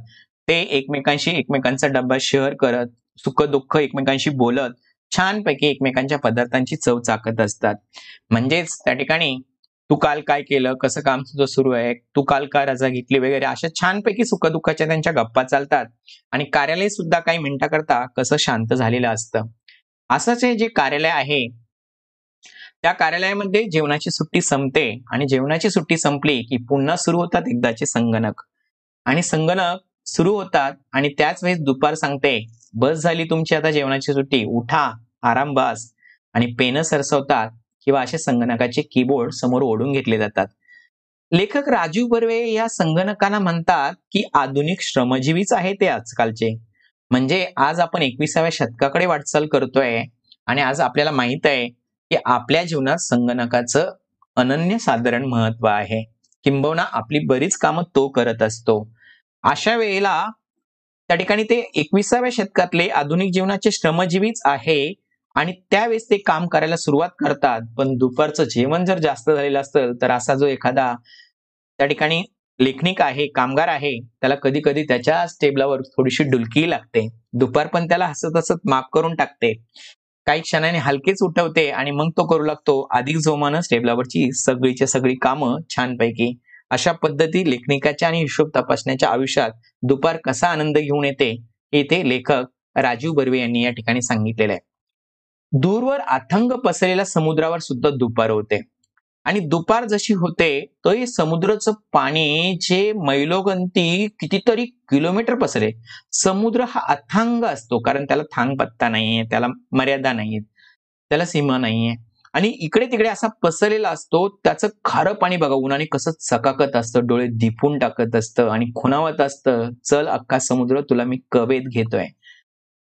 ते एकमेकांशी एकमेकांचा डब्बा शेअर करत सुख दुःख एकमेकांशी बोलत छानपैकी एकमेकांच्या पदार्थांची चव चाकत असतात. म्हणजेच त्या ठिकाणी तू काल काय केलं? कसं काम तुझं सुरू आहे? तू काल का रजा घेतली? वगैरे अशा छानपैकी सुखदुःखाच्या त्यांच्या गप्पा चालतात आणि कार्यालय सुद्धा काही मिनिटाकरता कसं शांत झालेलं असतं. असंच हे जे कार्यालय आहे त्या कार्यालयामध्ये जेवणाची सुट्टी संपते आणि जेवणाची सुट्टी संपली की पुन्हा सुरू होतात एकदाचे संगणक. आणि संगणक सुरू होतात आणि त्याच वेळेस दुपार सांगते बस झाली तुमची आता जेवणाची सुट्टी उठा आराम बस. आणि पेन सरसवतात किंवा असे संगणकाचे कीबोर्ड समोर ओढून घेतले जातात. लेखक राजीव बर्वे या संगणकाला म्हणतात की आधुनिक श्रमजीवीच आहे ते आजकालचे. म्हणजे आज आपण एकविसाव्या शतकाकडे वाटचाल करतोय आणि आज आपल्याला माहीत आहे की आपल्या जीवनात संगणकाचं अनन्य साधारण महत्त्व आहे. किंबहुना आपली बरीच कामं तो करत असतो. अशा वेळेला त्या ठिकाणी ते एकविसाव्या शतकातले आधुनिक जीवनाचे श्रमजीवीच आहे आणि त्यावेळेस ते काम करायला सुरुवात करतात. पण दुपारचं जेवण जर जास्त झालेलं असतं तर असा जो एखादा त्या ठिकाणी लेखनिक आहे कामगार आहे त्याला कधी कधी त्याच्या टेबलावर थोडीशी डुलकी लागते. दुपार पण त्याला हसत हसत माफ करून टाकते. काही क्षणाने हलकेच उठवते आणि मग तो करू लागतो. अधिक जोमानं स्टेबलावरची सगळीच्या सगळी कामं छानपैकी. अशा पद्धती लेखनिकाच्या आणि हिशोब तपासण्याच्या आयुष्यात दुपार कसा आनंद घेऊन येते हे ते लेखक राजीव बर्वे यांनी या ठिकाणी सांगितलेलं आहे. दूरवर अथंग पसरलेल्या समुद्रावर सुद्धा दुपार होते. आणि दुपार जशी होते तरी समुद्राचं पाणी जे मैलोगंती कितीतरी किलोमीटर पसरे. समुद्र हा अथांग असतो कारण त्याला थांग पत्ता नाहीये त्याला मर्यादा नाहीये त्याला सीमा नाहीये. आणि इकडे तिकडे असा पसरलेला असतो त्याचं खारं पाणी बघा उन्हाने कसं चकाकत असतं डोळे दिपून टाकत असतं आणि खुणावत असतं. चल अख्खा समुद्र तुला मी कवेत घेतोय.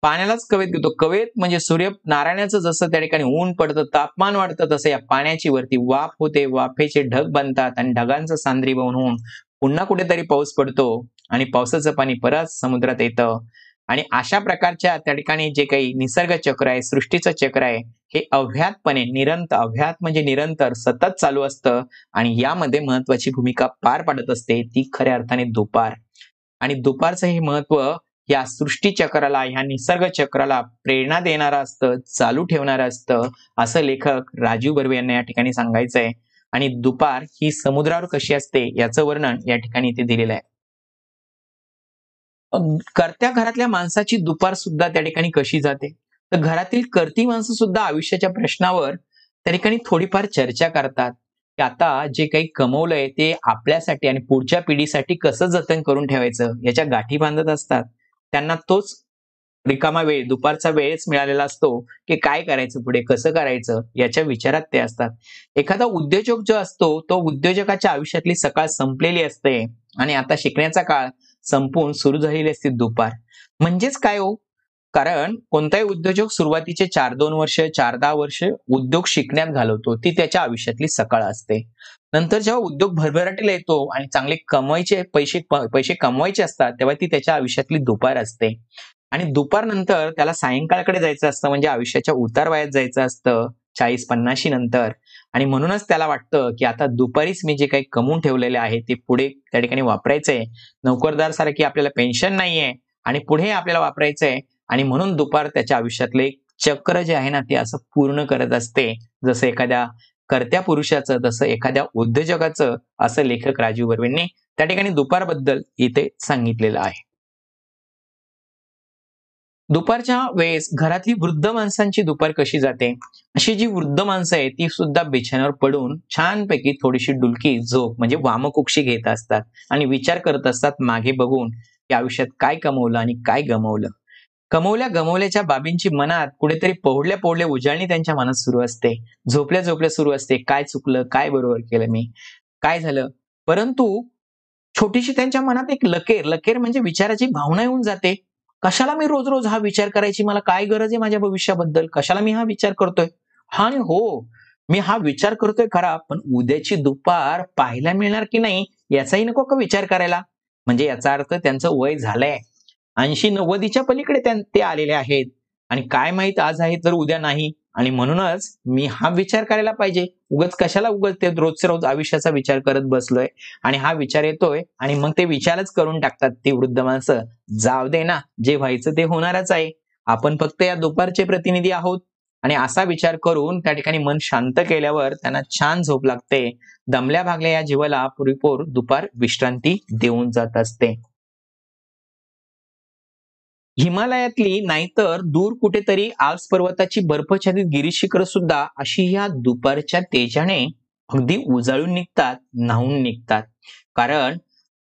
पाण्यालाच कवेत घेतो. कवेत म्हणजे सूर्य नारायणाचं जसं त्या ठिकाणी ऊन पडतं तापमान वाढतं तसं या पाण्याची वरती वाफ होते. वाफेचे ढग बनतात आणि ढगांचं सांद्रीभवन होऊन पुन्हा कुठेतरी पाऊस पडतो आणि पावसाचं पाणी परत समुद्रात येतं. आणि अशा प्रकारच्या त्या ठिकाणी जे काही निसर्ग चक्र आहे सृष्टीचं चक्र आहे हे अव्यातपणे निरंतर अव्यात म्हणजे निरंतर सतत चालू असतं आणि यामध्ये महत्वाची भूमिका पार पाडत असते ती खऱ्या अर्थाने दुपार. आणि दुपारचं हे महत्त्व या सृष्टी चक्राला ह्या निसर्ग चक्राला प्रेरणा देणारं असतं चालू ठेवणारं असतं असं लेखक राजीव बर्वे यांना या ठिकाणी सांगायचंय. आणि दुपार ही समुद्रावर कशी असते याचं वर्णन या ठिकाणी इथे दिलेलं आहे. कर्त्या करत्या घरातल्या माणसाची दुपार सुद्धा त्या ठिकाणी कशी जाते? तर घरातील करती माणसं सुद्धा आयुष्याच्या प्रश्नावर त्या ठिकाणी थोडीफार चर्चा करतात. की आता जे काही कमवलंय ते आपल्यासाठी आणि पुढच्या पिढीसाठी कसं जतन करून ठेवायचं याच्या गाठी बांधत असतात. त्यांना तोच रिकामा वेळ दुपारचा वेळच मिळालेला असतो की काय करायचं पुढे कसं करायचं याच्या विचारात ते असतात. एखादा उद्योजक जो असतो तो उद्योजकाच्या आयुष्यातली सकाळ संपलेली असते आणि आता शिकण्याचा काळ संपून सुरू झालेली असते दुपार. म्हणजेच काय हो? कारण कोणताही उद्योजक सुरुवातीचे चार दोन वर्ष चार दहा वर्ष उद्योग शिकण्यात घालवतो ती त्याच्या आयुष्यातली सकाळ असते. नंतर जेव्हा उद्योग भरभराटीला येतो आणि चांगले कमवायचे पैसे पैसे कमवायचे असतात तेव्हा ती त्याच्या आयुष्यातली दुपार असते. आणि दुपार नंतर त्याला सायंकाळकडे जायचं असतं म्हणजे आयुष्याच्या उतार वयात जायचं असतं चाळीस पन्नाशी नंतर. आणि म्हणूनच त्याला वाटतं की आता दुपारीच मी जे काही कमवून ठेवलेले आहे ते पुढे त्या ठिकाणी वापरायचंय. नोकरदार सारखी आपल्याला पेन्शन नाहीये आणि पुढे आपल्याला वापरायचंय. आणि म्हणून दुपार त्याच्या आयुष्यातले एक चक्र जे आहे ना ते असं पूर्ण करत असते. जसं एखाद्या कर्त्या पुरुषाचं तसं एखाद्या उद्योजकाचं असं लेखक राजीव बर्वेंनी त्या ठिकाणी दुपारबद्दल इथे सांगितलेलं आहे. दुपारच्या वेळेस घरातली वृद्ध माणसांची दुपार कशी जाते? अशी जी वृद्ध माणसं आहे ती सुद्धा बिछाण्यावर पडून छानपैकी थोडीशी डुलकी झोप म्हणजे वामकुक्षी घेत असतात आणि विचार करत असतात मागे बघून की आयुष्यात काय कमवलं आणि काय गमवलं? कमवल्या गमवल्याच्या बाबींची मनात कुठेतरी पोहडल्या पोहडल्या उजाळणी त्यांच्या मनात सुरू असते. झोपल्या झोपल्या सुरू असते. काय चुकलं? काय बरोबर केलं मी? काय झालं? परंतु छोटीशी त्यांच्या मनात एक लकेर लकेर म्हणजे विचाराची भावना येऊन जाते. कशाला मी रोज रोज हा विचार करायची? मला काय गरज आहे माझ्या भविष्याबद्दल? कशाला मी हा विचार करतोय? हा आणि हो मी हा विचार करतोय खरा पण उद्याची दुपार पाहायला मिळणार की नाही याचाही नको का विचार करायला? म्हणजे याचा अर्थ त्यांचं वय झालंय. ऐंशी नव्वदीच्या पलीकडे ते आलेले आहेत. आणि काय माहीत आज आहे तर उद्या नाही. आणि म्हणूनच मी हा विचार करायला पाहिजे. उगच कशाला उगच ते रोजचे रोज आयुष्याचा विचार करत बसलोय? आणि हा विचार येतोय आणि मग ते विचारच करून टाकतात ती वृद्ध माणसं. जाऊ दे ना जे व्हायचं ते होणारच आहे. आपण फक्त या दुपारचे प्रतिनिधी आहोत. आणि असा विचार करून त्या ठिकाणी मन शांत केल्यावर त्यांना छान झोप लागते. दमल्या भागल्या या जीवाला पुरेपूर दुपार विश्रांती देऊन जात असते. हिमालयातली नाहीतर दूर कुठेतरी आल्स पर्वताची बर्फछादित गिरीशिखर सुद्धा अशी ह्या दुपारच्या तेजाने अगदी उजाळून निघतात न्हावून निघतात. कारण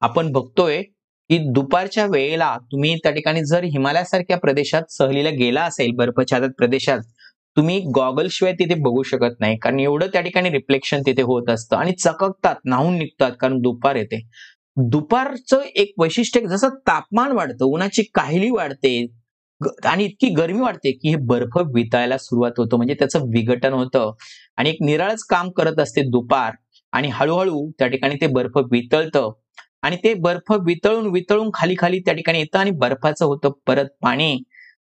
आपण बघतोय की दुपारच्या वेळेला तुम्ही त्या ठिकाणी जर हिमालयासारख्या प्रदेशात सहलीला गेला असेल बर्फछादित प्रदेशात तुम्ही गॉगल शिवाय तिथे बघू शकत नाही. कारण एवढं त्या ठिकाणी रिफ्लेक्शन तिथे होत असतं आणि चककतात न्हावून निघतात कारण दुपार येते. दुपारचं एक वैशिष्ट्य जसं तापमान वाढतं उन्हाची काहिली वाढते आणि इतकी गरमी वाढते की हे बर्फ वितायला सुरुवात होतं म्हणजे त्याचं विघटन होतं. आणि एक निराळच काम करत असते दुपार आणि हळूहळू त्या ठिकाणी ते बर्फ वितळतं. आणि ते बर्फ वितळून वितळून खाली खाली त्या ठिकाणी येतं आणि बर्फाचं होतं परत पाणी.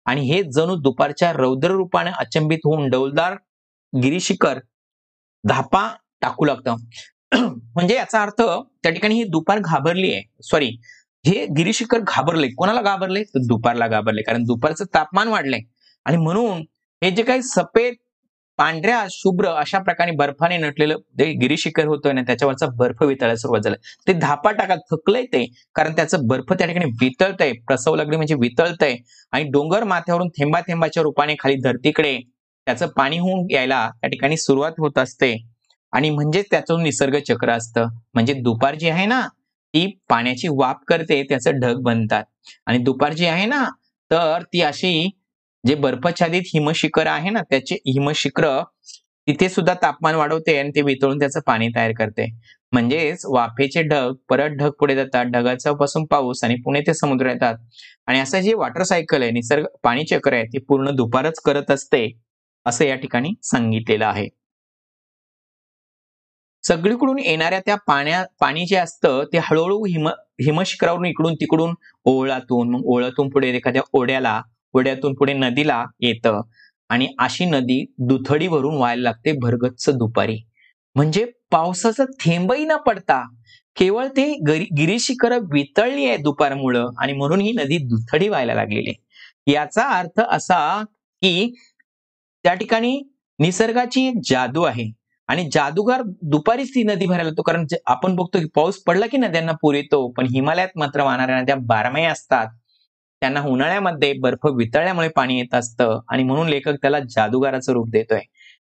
आणि हे जणू दुपारच्या रौद्र रूपाने अचंबित होऊन डौलदार गिरीशिखर धापा टाकू लागतं. म्हणजे याचा अर्थ त्या ठिकाणी ही दुपार घाबरली आहे. सॉरी हे गिरीशिखर घाबरले. कोणाला घाबरले? तर दुपारला घाबरले. कारण दुपारचं तापमान वाढलंय. आणि म्हणून हे जे काही सफेद पांढऱ्या शुभ्र अशा प्रकारे बर्फाने नटलेलं जे गिरीशिखर होतं ना त्याच्यावरचा बर्फ वितळायला सुरुवात झालं. ते धापा टाका थकलंय ते. कारण त्याचं बर्फ त्या ठिकाणी वितळतंय. प्रसव लागली म्हणजे वितळतंय. आणि डोंगर माथ्यावरून थेंबा थेंबाच्या रूपाने खाली धरतीकडे त्याचं पाणी होऊन यायला त्या ठिकाणी सुरुवात होत असते. आणि म्हणजेच त्याचं निसर्ग चक्र असतं. म्हणजे दुपार जी आहे ना ती पाण्याची वाफ करते त्याचं ढग बनतात. आणि दुपार जी आहे ना तर ती अशी जे बर्फाच्छादित हिमशिखर आहे ना त्याचे हिमशिखर तिथे सुद्धा तापमान वाढवते आणि ते वितळून त्याचं पाणी तयार करते. म्हणजेच वाफेचे ढग परत ढग पुढे जातात. ढगाचा पासून पाऊस आणि पुणे ते समुद्र येतात. आणि असं जे वॉटर सायकल आहे निसर्ग पाणी चक्र आहे ते पूर्ण दुपारच करत असते असं या ठिकाणी सांगितलेलं आहे. सगळीकडून येणाऱ्या त्या पाण्या पाणी जे असतं ते हळूहळू हिम हिमशिखरावरून इकडून तिकडून ओळातून मग ओळातून पुढे एखाद्या ओढ्याला ओढ्यातून पुढे नदीला येतं. आणि अशी नदी दुथडी भरून व्हायला लागते भरगच्च दुपारी. म्हणजे पावसाचा थेंबही न पडता केवळ ते गिरीशिखर वितळली आहे दुपारमुळं आणि म्हणून ही नदी दुथडी व्हायला लागलेली आहे. याचा अर्थ असा की त्या ठिकाणी निसर्गाची एक जादू आहे. आणि जादूगार दुपारीच ती नदी भरायला येतो. कारण आपण बघतो की पाऊस पडला की नद्यांना पूर येतो पण हिमालयात मात्र वाहणाऱ्या नद्या बारमाही असतात. त्यांना उन्हाळ्यामध्ये बर्फ वितळल्यामुळे पाणी येत असतं आणि म्हणून लेखक त्याला जादूगाराचं रूप देतोय.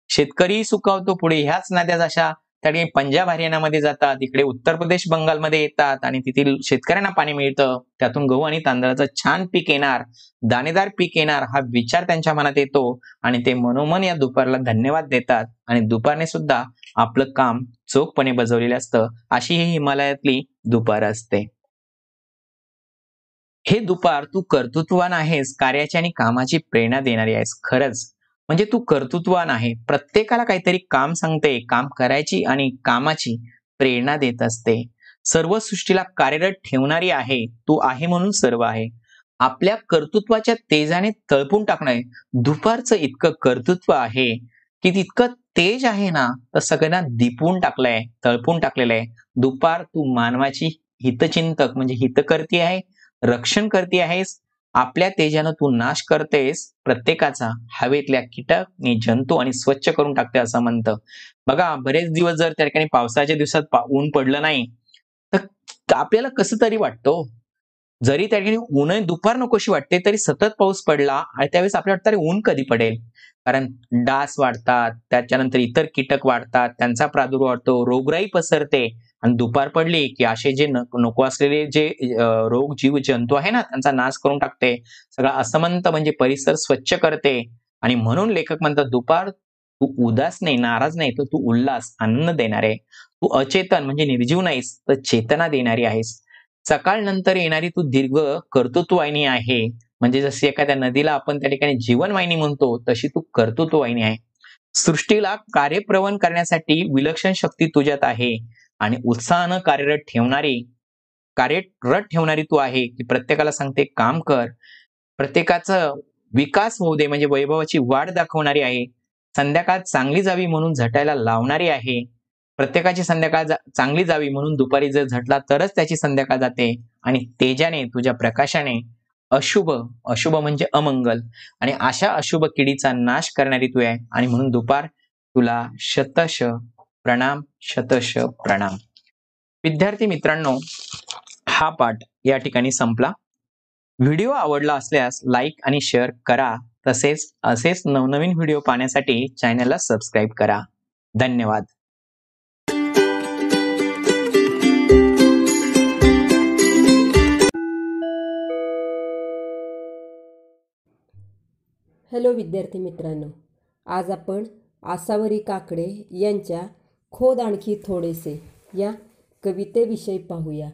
शेतकरी सुकावतो पुढे ह्याच नद्या जशा त्या ठिकाणी पंजाब हरियाणामध्ये जातात इकडे उत्तर प्रदेश बंगालमध्ये येतात आणि तेथील शेतकऱ्यांना पाणी मिळतं. त्यातून गहू आणि तांदळाचं छान पीक येणार दाणेदार पीक येणार हा विचार त्यांच्या मनात येतो आणि ते मनोमन या दुपारला धन्यवाद देतात आणि दुपारने सुद्धा आपलं काम चोखपणे बजवलेलं असतं अशी ही हिमालयातली दुपार असते. हे दुपार तू कर्तृत्वान आहेस कार्याची आणि कामाची प्रेरणा देणारी आहेस खरंच. म्हणजे तू कर्तृत्वान आहे. प्रत्येकाला काहीतरी काम सांगते काम करायची आणि कामाची प्रेरणा देत असते. सर्व सृष्टीला कार्यरत ठेवणारी आहे तू आहे म्हणून सर्व आहे. आपल्या कर्तृत्वाच्या तेजाने तळपून टाकणं दुपारचं इतकं कर्तृत्व आहे की तितकं तेज आहे ना तर सगळ्यांना दिपून टाकलंय तळपून टाकलेलं आहे. दुपार तू मानवाची हितचिंतक म्हणजे हितकर्ती आहे रक्षण करते आहेस आपल्या तेजानं तू नाश करतेस प्रत्येकाचा हवेतल्या कीटक आणि जंतू आणि स्वच्छ करून टाकते असं म्हणतं. बघा बरेच दिवस जर त्या ठिकाणी पावसाच्या दिवसात ऊन पडलं नाही तर आपल्याला कसं तरी वाटतो हो? जरी त्या ठिकाणी ऊन दुपार नकोशी वाटते तरी सतत पाऊस पडला आणि त्यावेळेस आपल्याला वाटतं अरे ऊन कधी पडेल? कारण डास वाढतात त्याच्यानंतर इतर कीटक वाढतात त्यांचा प्रादुर्भाव वाढतो रोगराई पसरते. आणि दुपार पडली की असे जे न- नको असलेले जे रोग जीव जंतू आहे ना त्यांचा नाश करून टाकते. सगळा असमंत म्हणजे परिसर स्वच्छ करते. आणि म्हणून लेखक म्हणतात दुपार तू उदास नाही नाराज नाही तर तू उल्हास आनंद देणार. आहे तू अचेतन म्हणजे निर्जीव नाहीस तर चेतना देणारी आहेस. सकाळ नंतर येणारी तू दीर्घ कर्तृत्ववाहिनी आहे. म्हणजे जशी एखाद्या नदीला आपण त्या ठिकाणी जीवनवाहिनी म्हणतो तशी तू कर्तृत्ववाहिनी आहे. सृष्टीला कार्यप्रवण करण्यासाठी विलक्षण शक्ती तुझ्यात आहे. आणि उत्साहानं कार्यरत ठेवणारी कार्यरत ठेवणारी तू आहे की प्रत्येकाला सांगते काम कर. प्रत्येकाचं विकास होऊ दे म्हणजे वैभवाची वाढ दाखवणारी आहे. संध्याकाळ चांगली जावी म्हणून झटायला लावणारी आहे. प्रत्येकाची संध्याकाळ जा- चांगली जावी म्हणून दुपारी जर झटला तरच त्याची संध्याकाळ जाते आणि तेजाने तुझ्या प्रकाशाने अशुभ अशुभ म्हणजे अमंगल आणि अशा अशुभ किडीचा नाश करणारी तू आहे आणि म्हणून दुपार तुला शतश प्रणाम शतश प्रणाम. विद्यार्थी मित्रांनो हा पाठ या ठिकाणी संपला. व्हिडिओ आवडला असल्यास लाईक आणि शेअर करा. तसेच असेच नवनवीन व्हिडिओ पाहण्यासाठी चॅनलला सबस्क्राईब करा. धन्यवाद. हॅलो विद्यार्थी मित्रांनो आज आपण आसावरी काकडे यांच्या खोद आणखी थोडेसे या कवितेविषयी पाहूया.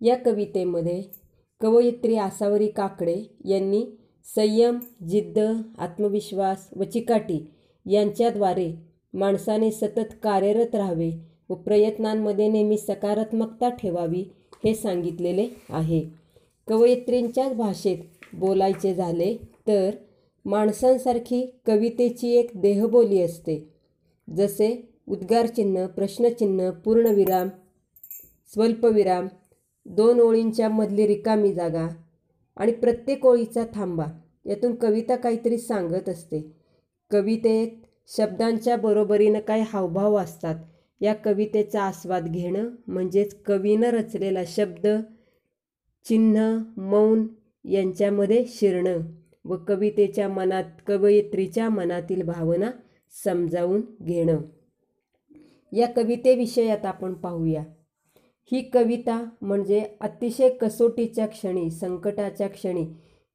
या कवितेमध्ये कवयित्री आसावरी काकडे यांनी संयम जिद्द आत्मविश्वास व चिकाटी यांच्याद्वारे माणसाने सतत कार्यरत राहावे व प्रयत्नांमध्ये नेहमी सकारात्मकता ठेवावी हे सांगितलेले आहे. कवयित्रींच्याच भाषेत बोलायचे झाले तर माणसांसारखी कवितेची एक देहबोली असते. जसे उद्गारचिन्ह प्रश्नचिन्ह पूर्णविराम स्वल्पविराम दोन ओळींच्या मधली रिकामी जागा आणि प्रत्येक ओळीचा थांबा. यातून कविता काहीतरी सांगत असते. कवितेत शब्दांच्या बरोबरीनं काही हावभाव असतात. या कवितेचा आस्वाद घेणं म्हणजेच कवीनं रचलेला शब्द चिन्ह मौन यांच्यामध्ये शिरणं व कवितेच्या मनात कवयित्रीच्या मनातील भावना समजावून घेणं. या कवितेविषयात आपण पाहूया. ही कविता म्हणजे अतिशय कसोटीच्या क्षणी संकटाच्या क्षणी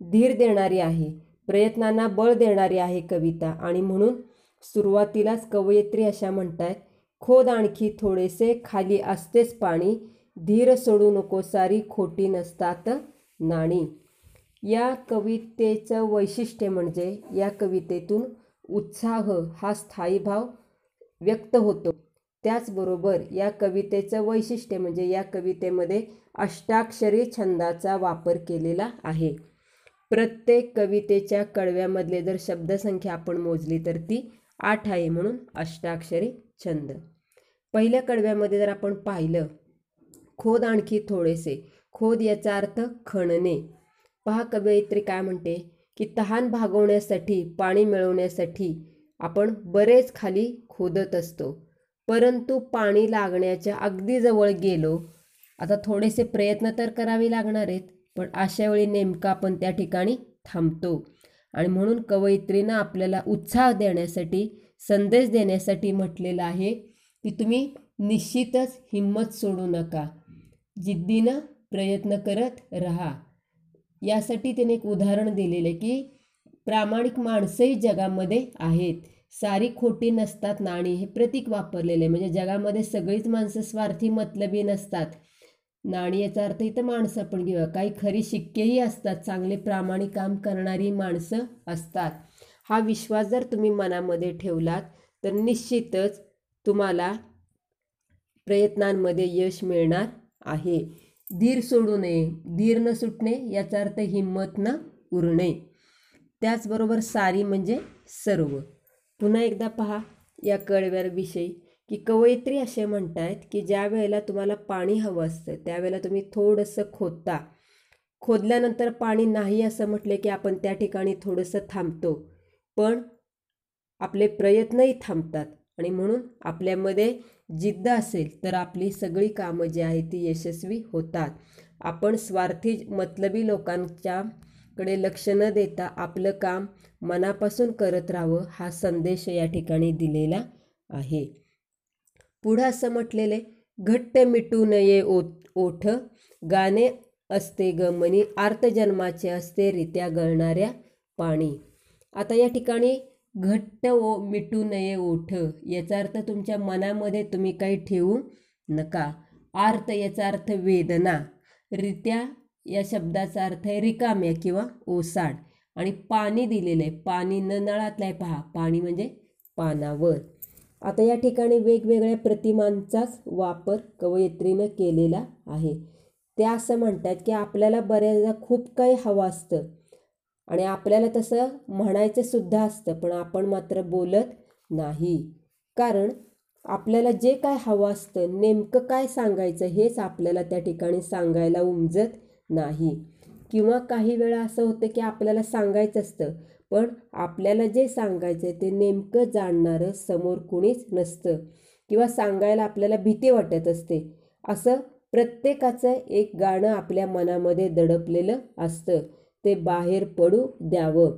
धीर देणारी आहे प्रयत्नांना बळ देणारी आहे कविता. आणि म्हणून सुरुवातीलाच कवयित्री अशा म्हणतात खोद आणखी थोडेसे खाली असतेच पाणी धीर सोडू नको सारी खोटी नसतात नाणी. या कवितेचं वैशिष्ट्य म्हणजे या कवितेतून उत्साह हा स्थायी भाव व्यक्त होतो. त्याचबरोबर या कवितेचं वैशिष्ट्य म्हणजे या कवितेमध्ये अष्टाक्षरी छंदाचा वापर केलेला आहे. प्रत्येक कवितेच्या कडव्यामधले जर शब्दसंख्या आपण मोजली तर ती आठ आहे म्हणून अष्टाक्षरी छंद. पहिल्या कडव्यामध्ये जर आपण पाहिलं खोद आणखी थोडेसे. खोद याचा अर्थ खणणे. पहा कवयित्री काय म्हणते की तहान भागवण्यासाठी पाणी मिळवण्यासाठी आपण बरेच खाली खोदत असतो. परंतु पाणी लागण्याच्या अगदी जवळ गेलो. आता थोडेसे प्रयत्न तर करावे लागणार आहेत पण अशा वेळी नेमका आपण त्या ठिकाणी थांबतो. आणि म्हणून कवयित्रीनं आपल्याला उत्साह देण्यासाठी संदेश देण्यासाठी म्हटलेलं आहे की तुम्ही निश्चितच हिंमत सोडू नका. जिद्दीनं प्रयत्न करत राहा. यासाठी त्याने एक उदाहरण दिलेलं आहे की प्रामाणिक माणसंही जगामध्ये आहेत. सारी खोटी नसतात नाणी हे प्रतीक वापरलेले. आहे म्हणजे जगामध्ये सगळीच माणसं स्वार्थी मतलबी नसतात. नाणी याचा अर्थ इथं माणसं पण घेऊया. काही खरी शिक्केही असतात. चांगले प्रामाणिक काम करणारी माणसं असतात. हा विश्वास जर तुम्ही मनामध्ये ठेवलात तर निश्चितच तुम्हाला प्रयत्नांमध्ये यश मिळणार आहे. धीर सोडू नये. धीर न सुटणे याचा अर्थ हिंमत न उरणे. त्याचबरोबर सारी म्हणजे सर्व. पुन्हा एकदा पहा या कळव्याविषयी की कवयित्री असे म्हणतायत की ज्या वेळेला तुम्हाला पाणी हवं असतं त्यावेळेला तुम्ही थोडंसं खोदता. खोदल्यानंतर पाणी नाही असं म्हटले की आपण त्या ठिकाणी थोडंसं थांबतो. पण आपले प्रयत्नही थांबतात आणि म्हणून आपल्यामध्ये जिद्द असेल तर आपली सगळी कामं जी आहेत ती यशस्वी होतात. आपण स्वार्थी मतलबी कडे लक्ष न देता आपलं काम मनापासून करत राहावं हा संदेश या ठिकाणी दिलेला आहे. पुढं असं म्हटलेले घट्ट मिटू नये ओ ओठ. गाणे असते ग मनी आर्तजन्माचे असते रित्या गळणाऱ्या पाणी. आता या ठिकाणी घट्ट ओ मिटू नये ओठ याचा अर्थ तुमच्या मनामध्ये तुम्ही काही ठेवू नका. आर्त याचा अर्थ वेदना रित्या या शब्दाचा अर्थ आहे रिकाम्या किंवा ओसाड. आणि पाणी दिलेलं आहे. पाणी न नळातलं आहे पहा. पाणी म्हणजे पानावर. आता या ठिकाणी वेगवेगळ्या प्रतिमांचाच वापर कवयित्रीनं केलेला आहे. ते असं म्हणतात की आपल्याला बऱ्याचदा खूप काही हवं असतं. आणि आपल्याला तसं म्हणायचं सुद्धा असतं. पण आपण मात्र बोलत नाही. कारण आपल्याला जे काय हवं असतं नेमकं काय सांगायचं हेच आपल्याला त्या ठिकाणी सांगायला उमजत नाही. किंवा काही वेळा असं होतं की आपल्याला सांगायचं असतं पण आपल्याला जे सांगायचं आहे ते नेमकं जाणणारं समोर कुणीच नसतं किंवा सांगायला आपल्याला भीती वाटत असते. असं प्रत्येकाचं एक गाणं आपल्या मनामध्ये दडपलेलं असतं. ते बाहेर पडू द्यावं.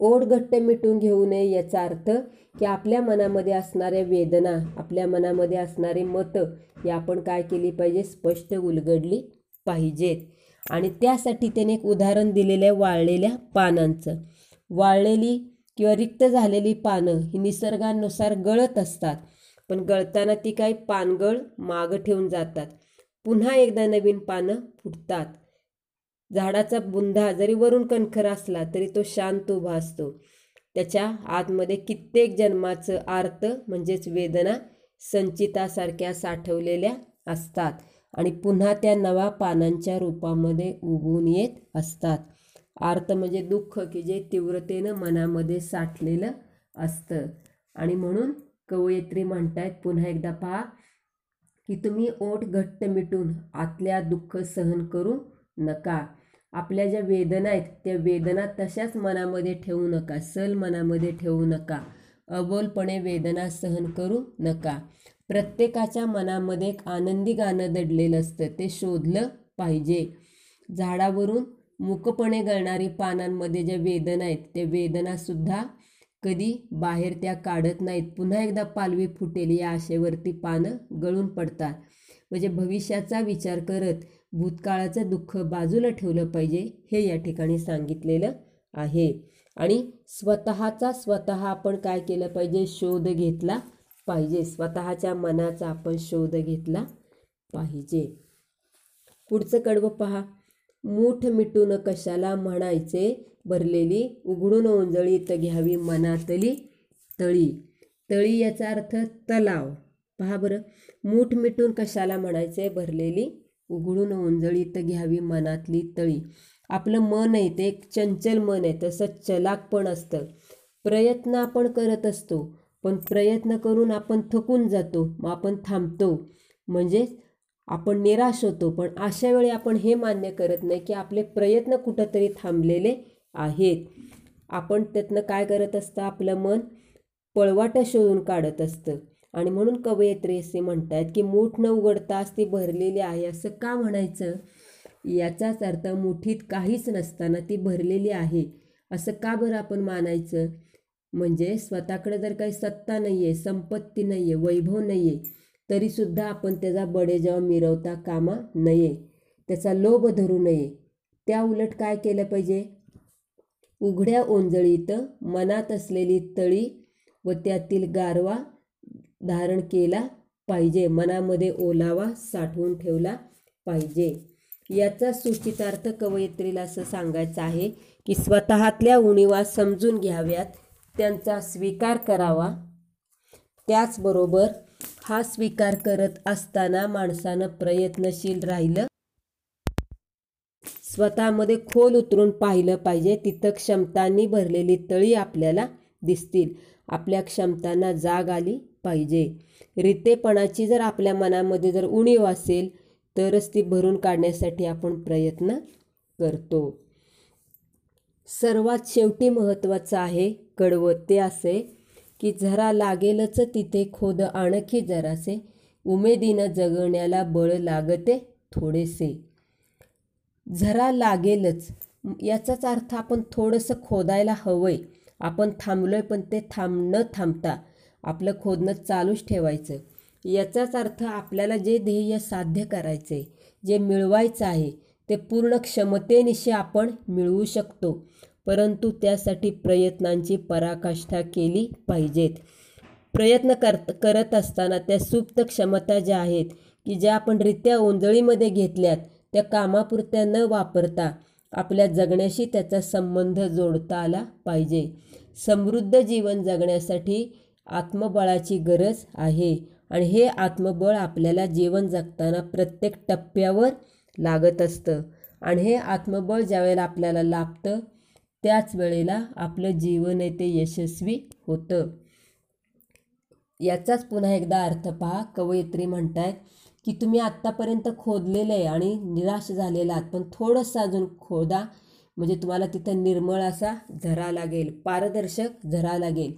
ओढ घट्ट मिटून घेऊ नये याचा अर्थ की आपल्या मनामध्ये असणाऱ्या वेदना आपल्या मनामध्ये असणारी मतं ही आपण काय केली पाहिजे? स्पष्ट उलगडली पाहिजेत. आणि त्यासाठी त्याने एक उदाहरण दिलेलं आहे वाळलेल्या पानांचं. वाळलेली किंवा रिक्त झालेली पानं ही निसर्गानुसार गळत असतात पण गळताना ती काही पानगळ मागं ठेवून जातात. पुन्हा एकदा नवीन पानं फुटतात. झाडाचा बुंधा जरी वरून कणखर असला तरी तो शांत उभा असतो. त्याच्या आतमध्ये कित्येक जन्माचं आर्त म्हणजेच वेदना संचितासारख्या साठवलेल्या असतात. आणि पुन्हा त्या नव्या पानांच्या रूपामध्ये उगवून येत असतात. आर्त म्हणजे दुःख की जे तीव्रतेनं मनामध्ये साठलेलं असतं. आणि म्हणून कवयित्री म्हणतायत पुन्हा एकदा पहा की तुम्ही ओठ घट्ट मिटून आतल्या दुःख सहन करू नका. आपल्या ज्या वेदना आहेत त्या वेदना तशाच मनामध्ये ठेवू नका. सल मनामध्ये ठेवू नका. अबोलपणे वेदना सहन करू नका. प्रत्येकाच्या मनामध्ये एक आनंदी गाणं दडलेलं असतं. ते शोधलं पाहिजे. झाडावरून मुकपणे गळणारी पानांमध्ये ज्या वेदना आहेत त्या वेदनासुद्धा कधी बाहेर त्या काढत नाहीत. पुन्हा एकदा पालवी फुटेल या आशेवरती पानं गळून पडतात. म्हणजे भविष्याचा विचार करत भूतकाळाचं दुःख बाजूला ठेवलं पाहिजे हे या ठिकाणी सांगितलेलं आहे. आणि स्वतःचा स्वतः आपण काय केलं पाहिजे? शोध घेतला पाहिजे. स्वतःच्या मनाचा आपण शोध घेतला पाहिजे. पुढचं कडवं पहा. मूठ मिटून कशाला म्हणायचे? भरलेली उघडून ओंजळीत घ्यावी मनातली तळी. तळी याचा अर्थ तलाव. पहा बरं. मूठ मिटून कशाला म्हणायचे? भरलेली उघडून ओंजळीत घ्यावी मनातली तळी. आपलं मन आहे ते एक चंचल मन आहे तसं चलाक पण असतं. प्रयत्न आपण करत असतो. पण प्रयत्न करून आपण थकून जातो मग आपण थांबतो. म्हणजे आपण निराश होतो पण अशा वेळी आपण हे मान्य करत नाही की आपले प्रयत्न कुठंतरी थांबलेले आहेत. आपण त्यातनं काय करत असतं? आपलं मन पळवाटं शोधून काढत असतं. आणि म्हणून कवयित्री असे म्हणतात की मूठ न उघडताच ती भरलेली आहे. असं का म्हणायचं? याचाच अर्थ मुठीत काहीच नसताना ती भरलेली आहे. असं का बरं आपण मानायचं? म्हणजे स्वतःकडे जर काही सत्ता नाही आहे संपत्ती नाही आहे वैभव नाही आहे तरीसुद्धा आपण त्याचा बडेजाव मिरवता कामा नये. त्याचा लोभ धरू नये. त्या उलट काय केलं पाहिजे? उघड्या ओंजळीत मनात असलेली तळी व त्यातील गारवा धारण केला पाहिजे. मनामध्ये ओलावा साठवून ठेवला पाहिजे. याचा सूचितार्थ कवयित्रीला असं सांगायचं आहे की स्वतःतल्या उणीवा समजून घ्याव्यात. त्यांचा स्वीकार करावा. त्याचबरोबर हा स्वीकार करत असताना माणसानं प्रयत्नशील राहिलं. स्वतःमध्ये खोल उतरून पाहिलं पाहिजे. तिथं क्षमतांनी भरलेली तळी आपल्याला दिसतील. आपल्या क्षमतांना जाग आली पाहिजे. रितेपणाची जर आपल्या मनामध्ये जर उणीव असेल तरच ती भरून काढण्यासाठी आपण प्रयत्न करतो. सर्वात शेवटी महत्त्वाचं आहे कळवते असे की जरा लागेलच तिथे खोद आणखी जरासे. उमेदीनं जगण्याला बळ लागते थोडेसे. जरा लागेलच. याचाच अर्थ आपण थोडंसं खोदायला हवंय. आपण थांबलोय पण ते थांब न थांबता आपलं खोदणं चालूच ठेवायचं. याचाच अर्थ आपल्याला जे ध्येय साध्य करायचे जे मिळवायचं आहे ते पूर्ण क्षमतेनिशी आपण मिळवू शकतो. परंतु त्यासाठी प्रयत्नांची पराकाष्ठा केली पाहिजेत. प्रयत्न करत करत असताना त्या सुप्त क्षमता ज्या आहेत की ज्या आपण रित्या ओंजळीमध्ये घेतल्यात त्या कामापुरत्या न वापरता आपल्या जगण्याशी त्याचा संबंध जोडता आला पाहिजे. समृद्ध जीवन जगण्यासाठी आत्मबळाची गरज आहे आणि हे आत्मबळ आपल्याला जीवन जगताना प्रत्येक टप्प्यावर लागत असतं. आणि हे आत्मबळ ज्यावेळेला आपल्याला लाभतं त्याच वेळेला आपलं जीवन आहे ते यशस्वी होतं. याचाच पुन्हा एकदा अर्थ पहा. कवयित्री म्हणतायत की तुम्ही आत्तापर्यंत खोदलेलं आहे आणि निराश झालेला आहात पण थोडंसं अजून खोदा. म्हणजे तुम्हाला तिथं निर्मळ असा झरा लागेल पारदर्शक झरा लागेल.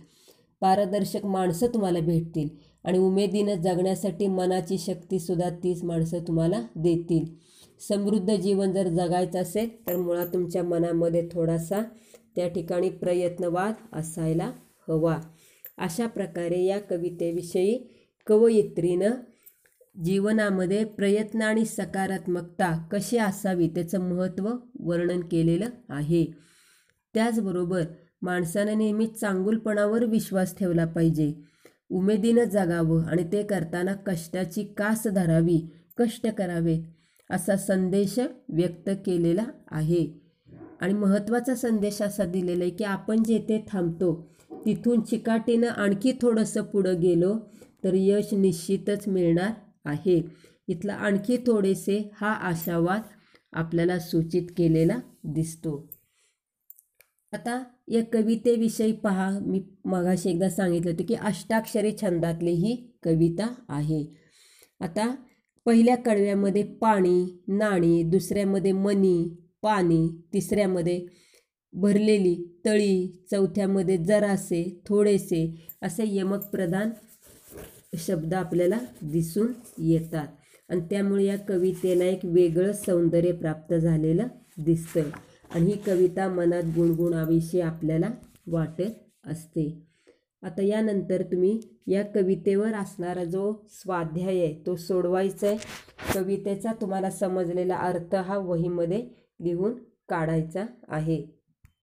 पारदर्शक माणसं तुम्हाला भेटतील आणि उमेदीनं जगण्यासाठी मनाची शक्तीसुद्धा तीच माणसं तुम्हाला देतील. समृद्ध जीवन जर जगायचं असेल तर मुळात तुमच्या मनामध्ये थोडासा त्या ठिकाणी प्रयत्नवाद असायला हवा. अशा प्रकारे या कवितेविषयी कवयित्रीनं जीवनामध्ये प्रयत्न आणि सकारात्मकता कशी असावी त्याचं महत्त्व वर्णन केलेलं आहे. त्याचबरोबर माणसानं नेहमी चांगुलपणावर विश्वास ठेवला पाहिजे. उमेदीनं जगावं आणि ते करताना कष्टाची कास धरावी कष्ट करावेत. असा संदेश व्यक्त केलेला आहे. आणि महत्त्वाचा संदेश असा दिलेला आहे की आपण जेथे थांबतो तिथून चिकाटीनं आणखी थोडंसं पुढं गेलो तर यश निश्चितच मिळणार आहे. इथला आणखी थोडेसे हा आशावाद आपल्याला सूचित केलेला दिसतो. आता या कवितेविषयी पहा. मी मगाशी एकदा सांगितलं होतं की अष्टाक्षरी छंदातली ही कविता आहे. आता पहिल्या कडव्यामध्ये पाणी नाणी दुसऱ्यामध्ये मनी पाणी तिसऱ्यामध्ये भरलेली तळी चौथ्यामध्ये जरासे थोडेसे असे यमक प्रधान शब्द आपल्याला दिसून येतात. आणि त्यामुळे या कवितेला एक वेगळं सौंदर्य प्राप्त झालेलं दिसतं आणि ही कविता मनात गुणगुणावीशी आपल्याला वाटत असते. आता यानंतर तुम्ही या कवितेवर असणारा जो स्वाध्याय आहे तो सोडवायचा आहे कवितेचा तुम्हाला समजलेला अर्थ हा वहीमध्ये लिहून काढायचा आहे.